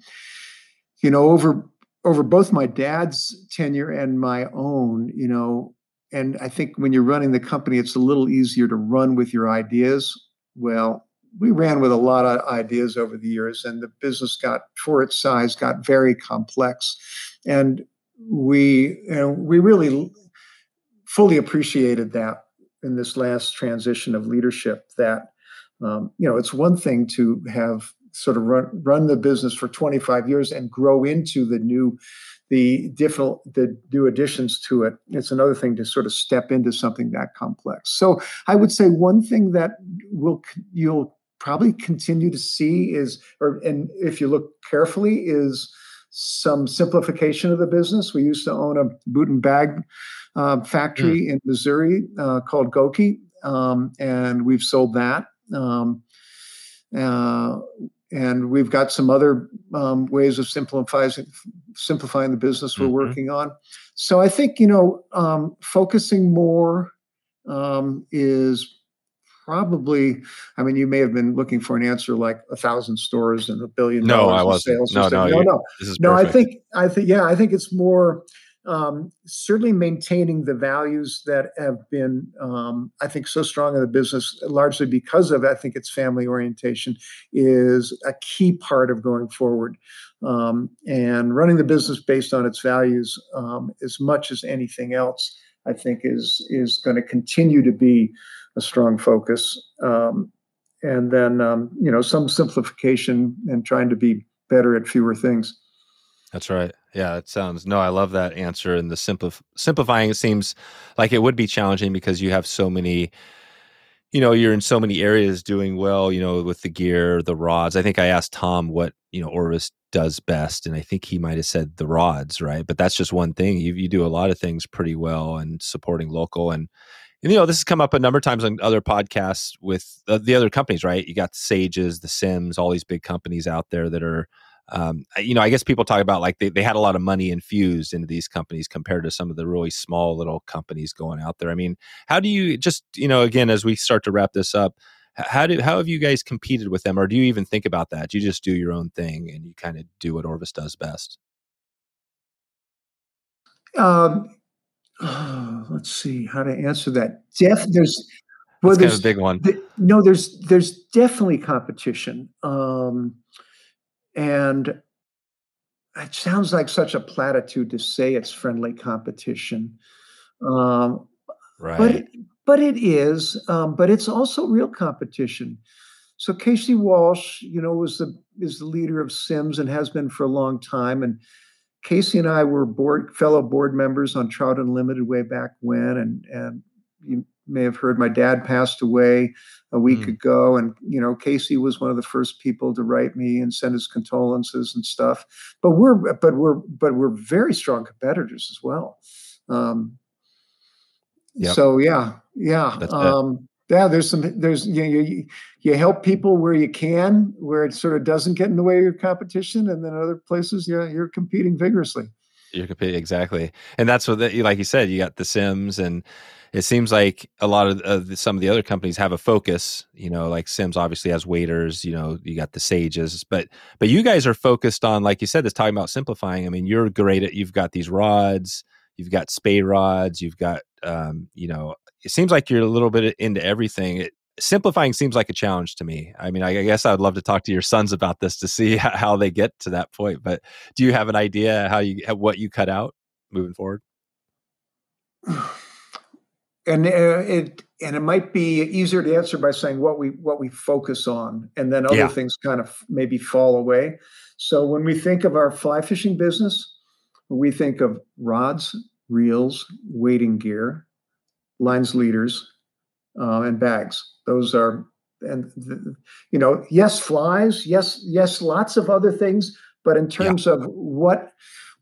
you know, over over both my dad's tenure and my own, you know, and I think when you're running the company, it's a little easier to run with your ideas. Well, we ran with a lot of ideas over the years, and the business got, for its size, got very complex. And we you know, we really fully appreciated that in this last transition of leadership. That um, you know, it's one thing to have sort of run run the business for 25 years and grow into the new the different the new additions to it it's another thing to sort of step into something that complex so i would say one thing that will you'll probably continue to see is or and if you look carefully is some simplification of the business. We used to own a boot and bag uh, factory mm. in Missouri uh, called Gokey, um, and we've sold that. Um, uh, and we've got some other um, ways of simplifying simplifying the business we're mm-hmm. working on. So I think you know um, focusing more um, is probably i mean you may have been looking for an answer like a thousand stores and a billion no i wasn't no no no no no i think i think yeah i think it's more um, certainly maintaining the values that have been um, i think so strong in the business largely because of i think its family orientation is a key part of going forward um, and running the business based on its values um, as much as anything else i think is is going to continue to be a strong focus. Um, and then, um, you know, some simplification and trying to be better at fewer things. That's right. Yeah, it sounds. No, I love that answer. And the simplif- simplifying it seems like it would be challenging because you have so many. You know, you're in so many areas doing well. You know, with the gear, the rods. I think I asked Tom what you know Orvis does best, and I think he might have said the rods, right? But that's just one thing. You you do a lot of things pretty well and supporting local and and you know this has come up a number of times on other podcasts with the, the other companies right you got sages the Simms all these big companies out there that are um, you know i guess people talk about like they, they had a lot of money infused into these companies compared to some of the really small little companies going out there. I mean how do you just you know again as we start to wrap this up how do how have you guys competed with them? Or do you even think about that? Do you just do your own thing and you kind of do what orvis does best? Um, oh, let's see how to answer that. Def, there's well, That's there's a big one. The, no, there's there's definitely competition, um, and it sounds like such a platitude to say it's friendly competition. Um, right. But but it is. Um, but it's also real competition. So K.C. Walsh, you know, was the is the leader of Simms and has been for a long time, and K.C. and I were board fellow board members on Trout Unlimited way back when, and and you may have heard my dad passed away a week mm. ago, and you know K.C. was one of the first people to write me and send his condolences and stuff. But we're but we're but we're very strong competitors as well. Um, yep. So yeah, yeah. Um, yeah, there's some there's you, know, you you help people where you can, where it sort of doesn't get in the way of your competition, and then other places, yeah, you're competing vigorously. You're competing exactly, and that's what the, like you said, you got the Simms, and it seems like a lot of uh, some of the other companies have a focus. You know, like Simms obviously has waders. You know, you got the Sages, but but you guys are focused on, like you said, this talking about simplifying. I mean, you're great at you've got these rods, you've got spey rods, you've got um, you know it seems like you're a little bit into everything. It, simplifying seems like a challenge to me. I mean, I, I guess I would love to talk to your sons about this to see how they get to that point. But do you have an idea how you what you cut out moving forward? And uh, it and it might be easier to answer by saying what we what we focus on, and then other Yeah. things kind of maybe fall away. So when we think of our fly fishing business, we think of rods, reels, wading gear, lines, leaders, uh, and bags. Those are and the, you know yes flies yes yes lots of other things but in terms of what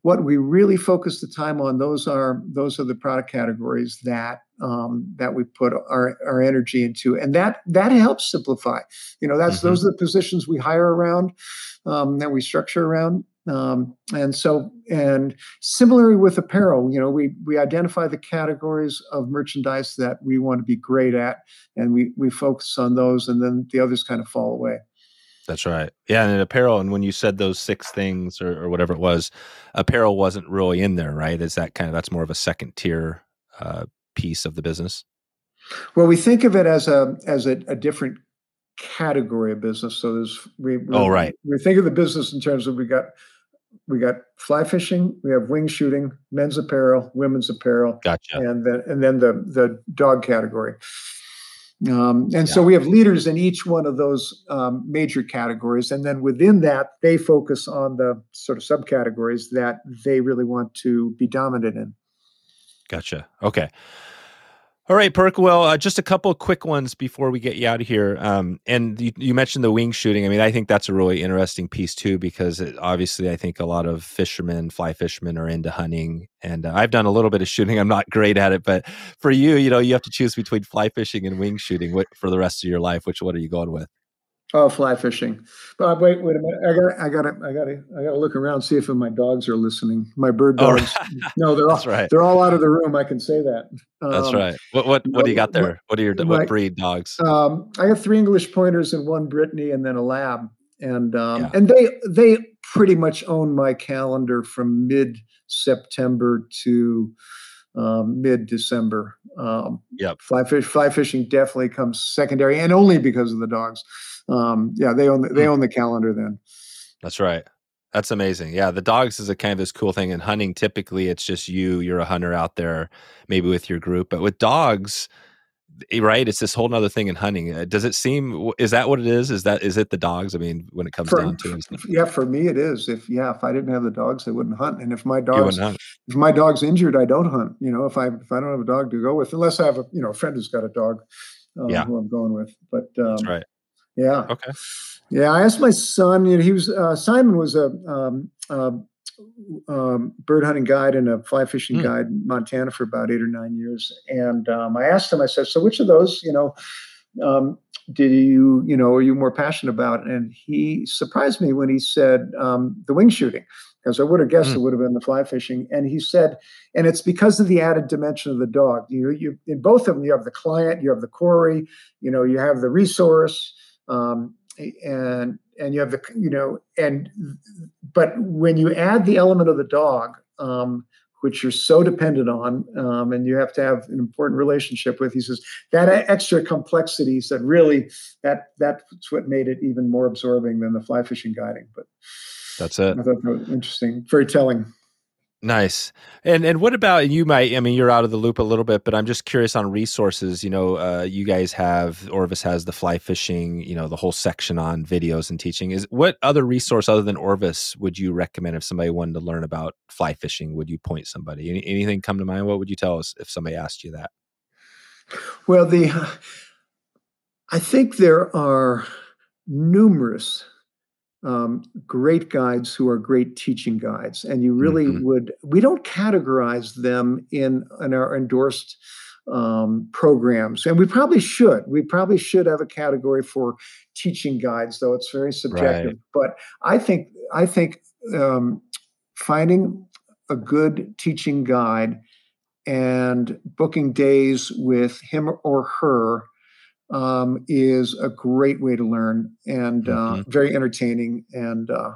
what we really focus the time on those are those are the product categories that um, that we put our, our energy into. And that that helps simplify. You know that's Mhm. those are the positions we hire around um, that we structure around. Um, and so and similarly with apparel you know we we identify the categories of merchandise that we want to be great at and we we focus on those and then the others kind of fall away That's right. Yeah, and apparel, and when you said those six things or, or whatever it was, apparel wasn't really in there, right? Is that kind of that's more of a second tier uh, piece of the business? well we think of it as a as a, a different category of business so there's we, we Oh, right. we think of the business in terms of we got we got fly fishing we have wing shooting men's apparel women's apparel Gotcha. and then and then the the dog category. Um, and so we have leaders in each one of those um, major categories, and then within that, they focus on the sort of subcategories that they really want to be dominant in. Gotcha. Okay. All right, Perk. Well, uh, just a couple quick ones before we get you out of here. Um, and you, you mentioned the wing shooting. I mean, I think that's a really interesting piece too, because it, obviously, I think a lot of fishermen, fly fishermen, are into hunting, and uh, I've done a little bit of shooting. I'm not great at it, but for you, you know, you have to choose between fly fishing and wing shooting what, for the rest of your life. Which one are you going with? Oh, fly fishing. But wait, wait a minute. I got, I got to, I got to, I got to look around see if my dogs are listening. My bird Oh, dogs. No, they're all, That's right. they're all out of the room. I can say that. That's Um, right. What what what do you got there? What are your what breed dogs? Um, I have three English pointers and one Brittany, and then a lab, and um, Yeah. and they they pretty much own my calendar from mid September to um, mid December. Um, Yep. fly fish fly fishing definitely comes secondary, and only because of the dogs. Um, yeah, they own the, they Hmm. own the calendar then. That's right. That's amazing. Yeah, the dogs is a kind of this cool thing. In hunting, typically it's just you. You're a hunter out there, maybe with your group. But with dogs, eh, right? It's this whole other thing in hunting. Uh, Does it seem? Is that what it is? Is that is it the dogs? I mean, when it comes For, down to it, yeah, for me it is. If yeah, if I didn't have the dogs, I wouldn't hunt. And if my dogs if my dog's injured, I don't hunt. You know, if I if I don't have a dog to go with, unless I have a you know a friend who's got a dog, um, Yeah. who I'm going with. But um, That's right. Yeah, Okay. yeah. I asked my son. You know, he was uh, Simon was a um, um, um, bird hunting guide and a fly fishing Hmm. guide in Montana for about eight or nine years. And um, I asked him. I said, "So which of those, you know?" Um, did you, you know, are you more passionate about? And he surprised me when he said um, the wing shooting, because I would have guessed Hmm. it would have been the fly fishing. And he said, and it's because of the added dimension of the dog. You, you in both of them, you have the client, you have the quarry, you know, you have the resource, um, and and you have the, you know, and but when you add the element of the dog, um, which you're so dependent on, um, and you have to have an important relationship with, he says that extra complexity. He said really that that's what made it even more absorbing than the fly fishing guiding. But That's it. I thought that was interesting, very telling. Nice. And and what about you? Might I mean you're out of the loop a little bit, but I'm just curious on resources. You know, uh, you guys have Orvis has the fly fishing. You know, the whole section on videos and teaching. Is what other resource other than Orvis would you recommend if somebody wanted to learn about fly fishing? Would you point somebody? Any, anything come to mind? What would you tell us if somebody asked you that? Well, the I think there are numerous um, great guides who are great teaching guides, and you really Mhm. would. We don't categorize them in in our endorsed um, programs, and we probably should. We probably should have a category for teaching guides, though it's very subjective. But I think I think um, finding a good teaching guide and booking days with him or her um, is a great way to learn and uh, very entertaining and uh,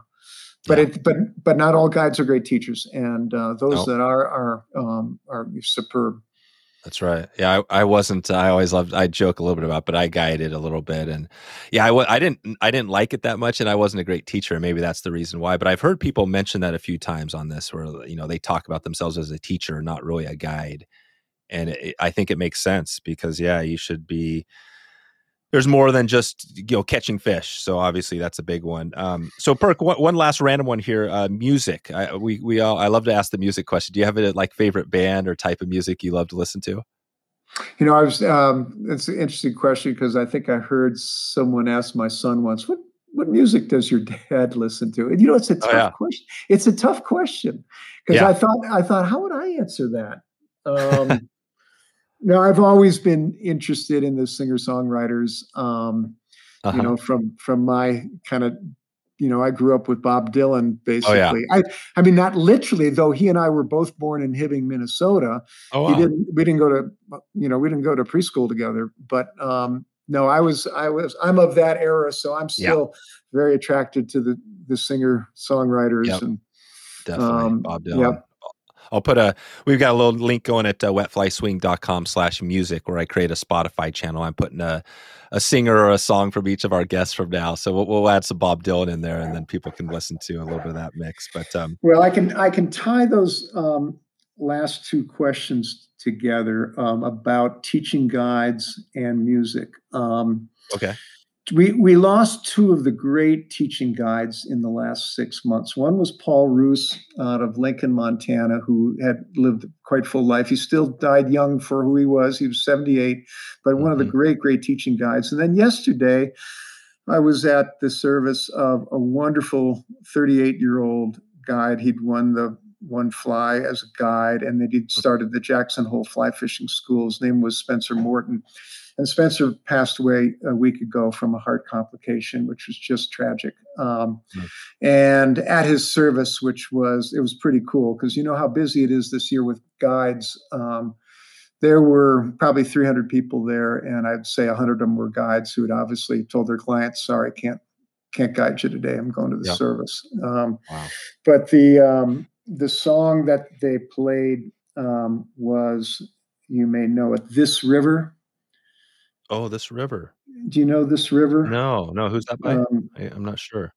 but Yeah. it but but not all guides are great teachers and uh, those No. that are are um, are superb That's right. Yeah, I, I wasn't. I always loved. I joke a little bit about, but I guided a little bit, and yeah, I, I didn't. I didn't like it that much, and I wasn't a great teacher. Maybe that's the reason why. But I've heard people mention that a few times on this, where you know they talk about themselves as a teacher, not really a guide. and it, I think it makes sense because yeah, you should be. There's more than just you know catching fish, so obviously that's a big one. Um, so, Perk, one, one last random one here: uh, music. I, we we all I love to ask the music question. Do you have a like favorite band or type of music you love to listen to? You know, I was. Um, it's an interesting question because I think I heard someone ask my son once, "What what music does your dad listen to?" And you know, it's a tough oh, yeah. question. It's a tough question because yeah. I thought I thought, how would I answer that? Um, no, I've always been interested in the singer songwriters. Um, uh-huh. You know, from from my kind of you know, I grew up with Bob Dylan basically. Oh, yeah. I I mean not literally, though he and I were both born in Hibbing, Minnesota. Oh, wow. He didn't we didn't go to you know, we didn't go to preschool together, but um no, I was I was I'm of that era, so I'm still yeah. very attracted to the the singer songwriters yep. and definitely um, Bob Dylan. Yep. I'll put a we've got a little link going at uh, wetflyswing.com slash music where I create a Spotify channel. I'm putting a a singer or a song from each of our guests from now. So we'll, we'll add some Bob Dylan in there, and then people can listen to a little bit of that mix. But um, well, I can I can tie those um, last two questions together um, about teaching guides and music. Um, okay we we lost two of the great teaching guides in the last six months. One was Paul Roos out of Lincoln, Montana, who had lived quite full life. He still died young for who he was. He was 78, but one of the mm-hmm. great, great teaching guides. And then yesterday, I was at the service of a wonderful 38 year old guide. He'd won the one fly as a guide, and then he'd mm-hmm. started the Jackson Hole Fly Fishing School. His name was Spencer Morten and Spencer passed away a week ago from a heart complication, which was just tragic. Um, mm. And at his service, which was, it was pretty cool because you know how busy it is this year with guides. Um, there were probably 300 people there, and I'd say 100 of them were guides who had obviously told their clients, "Sorry, can't can't guide you today. I'm going to the service." Um, wow. But the um, the song that they played um, was, you may know it, "This River." Oh, this river. Do you know this river? No, no. Who's that by? Um, I, am not sure.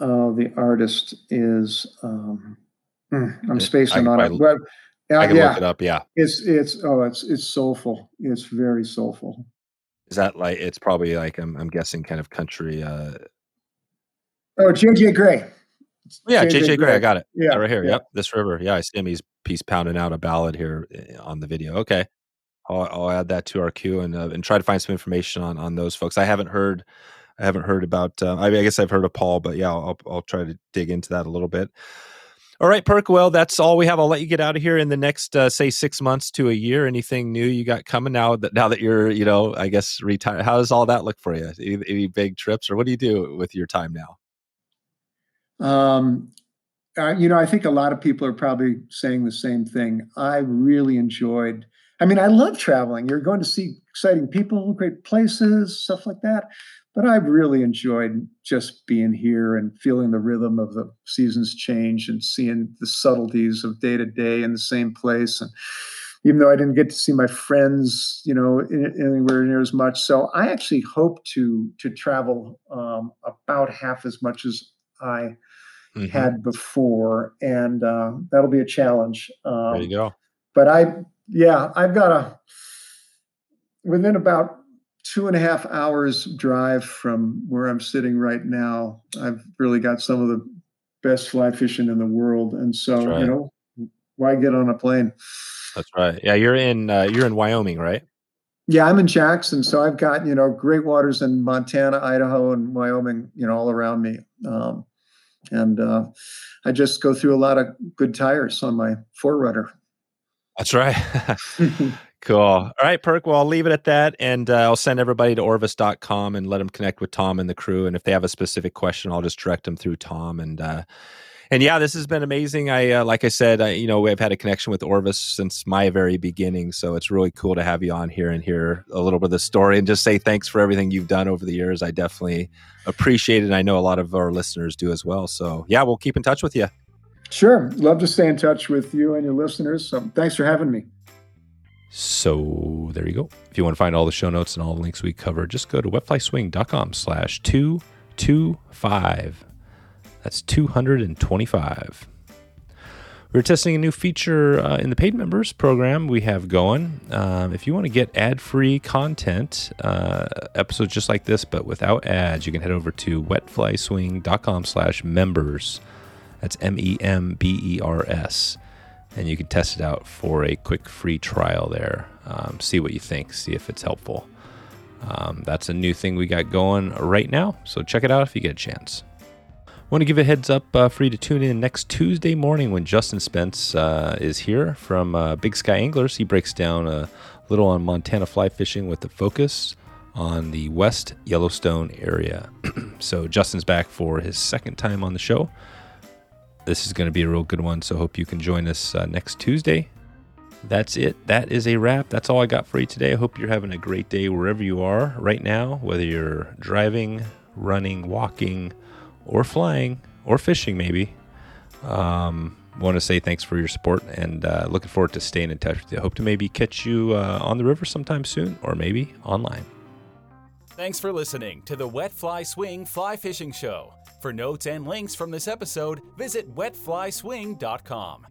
Oh, the artist is. Um, hmm, I'm spacing I, on I, it. Well, I can yeah, look it up. Yeah, it's it's oh it's it's soulful. It's very soulful. Is that like it's probably like I'm I'm guessing kind of country. uh Oh, JJ Grey. Yeah, JJ Grey. Gray. I got it. Yeah, right here. Yeah. Yep, this river. Yeah, I see him. He's he's pounding out a ballad here eh, on the video. Okay. I'll, I'll add that to our queue and uh, and try to find some information on on those folks. I haven't heard I haven't heard about. Uh, I, mean, I guess I've heard of Paul, but yeah, I'll I'll try to dig into that a little bit. All right, Perk. Well, that's all we have. I'll let you get out of here in the next, uh, say, six months to a year. Anything new you got coming now that now that you're, you know, I guess retired? How does all that look for you? Any, any big trips, or what do you do with your time now? Um, uh, you know, I think a lot of people are probably saying the same thing. I really enjoyed I mean, I love traveling. You're going to see exciting people, great places, stuff like that. But I've really enjoyed just being here and feeling the rhythm of the seasons change and seeing the subtleties of day to day in the same place. And even though I didn't get to see my friends, you know, anywhere near as much, so I actually hope to to travel um, about half as much as I mm-hmm. had before, and uh, that'll be a challenge. Um, there you go. But I yeah, I've got a within about two and a half hours drive from where I'm sitting right now. I've really got some of the best fly fishing in the world, and so right. you know, why get on a plane? That's right. Yeah, you're in uh, you're in Wyoming, right? Yeah, I'm in Jackson, so I've got you know great waters in Montana, Idaho, and Wyoming, you know, all around me. Um, and uh, I just go through a lot of good tires on my 4Runner. That's right. cool. All right, Perk. Well, I'll leave it at that. And uh, I'll send everybody to orvis.com and let them connect with Tom and the crew. And if they have a specific question, I'll just direct them through Tom. And, uh, and yeah, this has been amazing. I, uh, like I said, I, you know, we've had a connection with Orvis since my very beginning. So it's really cool to have you on here and hear a little bit of the story and just say thanks for everything you've done over the years. I definitely appreciate it. And I know a lot of our listeners do as well. So yeah, we'll keep in touch with you. Sure. Love to stay in touch with you and your listeners. So thanks for having me. So there you go. If you want to find all the show notes and all the links we cover, just go to wetflyswing.com slash 225. That's 225. We're testing a new feature uh, in the paid members program we have going. Um, if you want to get ad-free content, uh, episodes just like this but without ads, you can head over to wetflyswing.com slash members. That's M-E-M-B-E-R-S. And you can test it out for a quick free trial there. Um, see what you think, see if it's helpful. Um, that's a new thing we got going right now, so check it out if you get a chance. Want to give a heads up uh, for you to tune in next Tuesday morning when Justin Spence uh, is here from uh, Big Sky Anglers. He breaks down a little on Montana fly fishing with the focus on the West Yellowstone area. so Justin's back for his second time on the show. This is going to be a real good one, so hope you can join us uh, next Tuesday. That's it. That is a wrap. That's all I got for you today. I hope you're having a great day wherever you are right now, whether you're driving, running, walking, or flying or fishing, maybe. Um, want to say thanks for your support and uh, looking forward to staying in touch with you. Hope to maybe catch you uh, on the river sometime soon or maybe online. Thanks for listening to the Wet Fly Swing Fly Fishing Show. For notes and links from this episode, visit wetflyswing.com.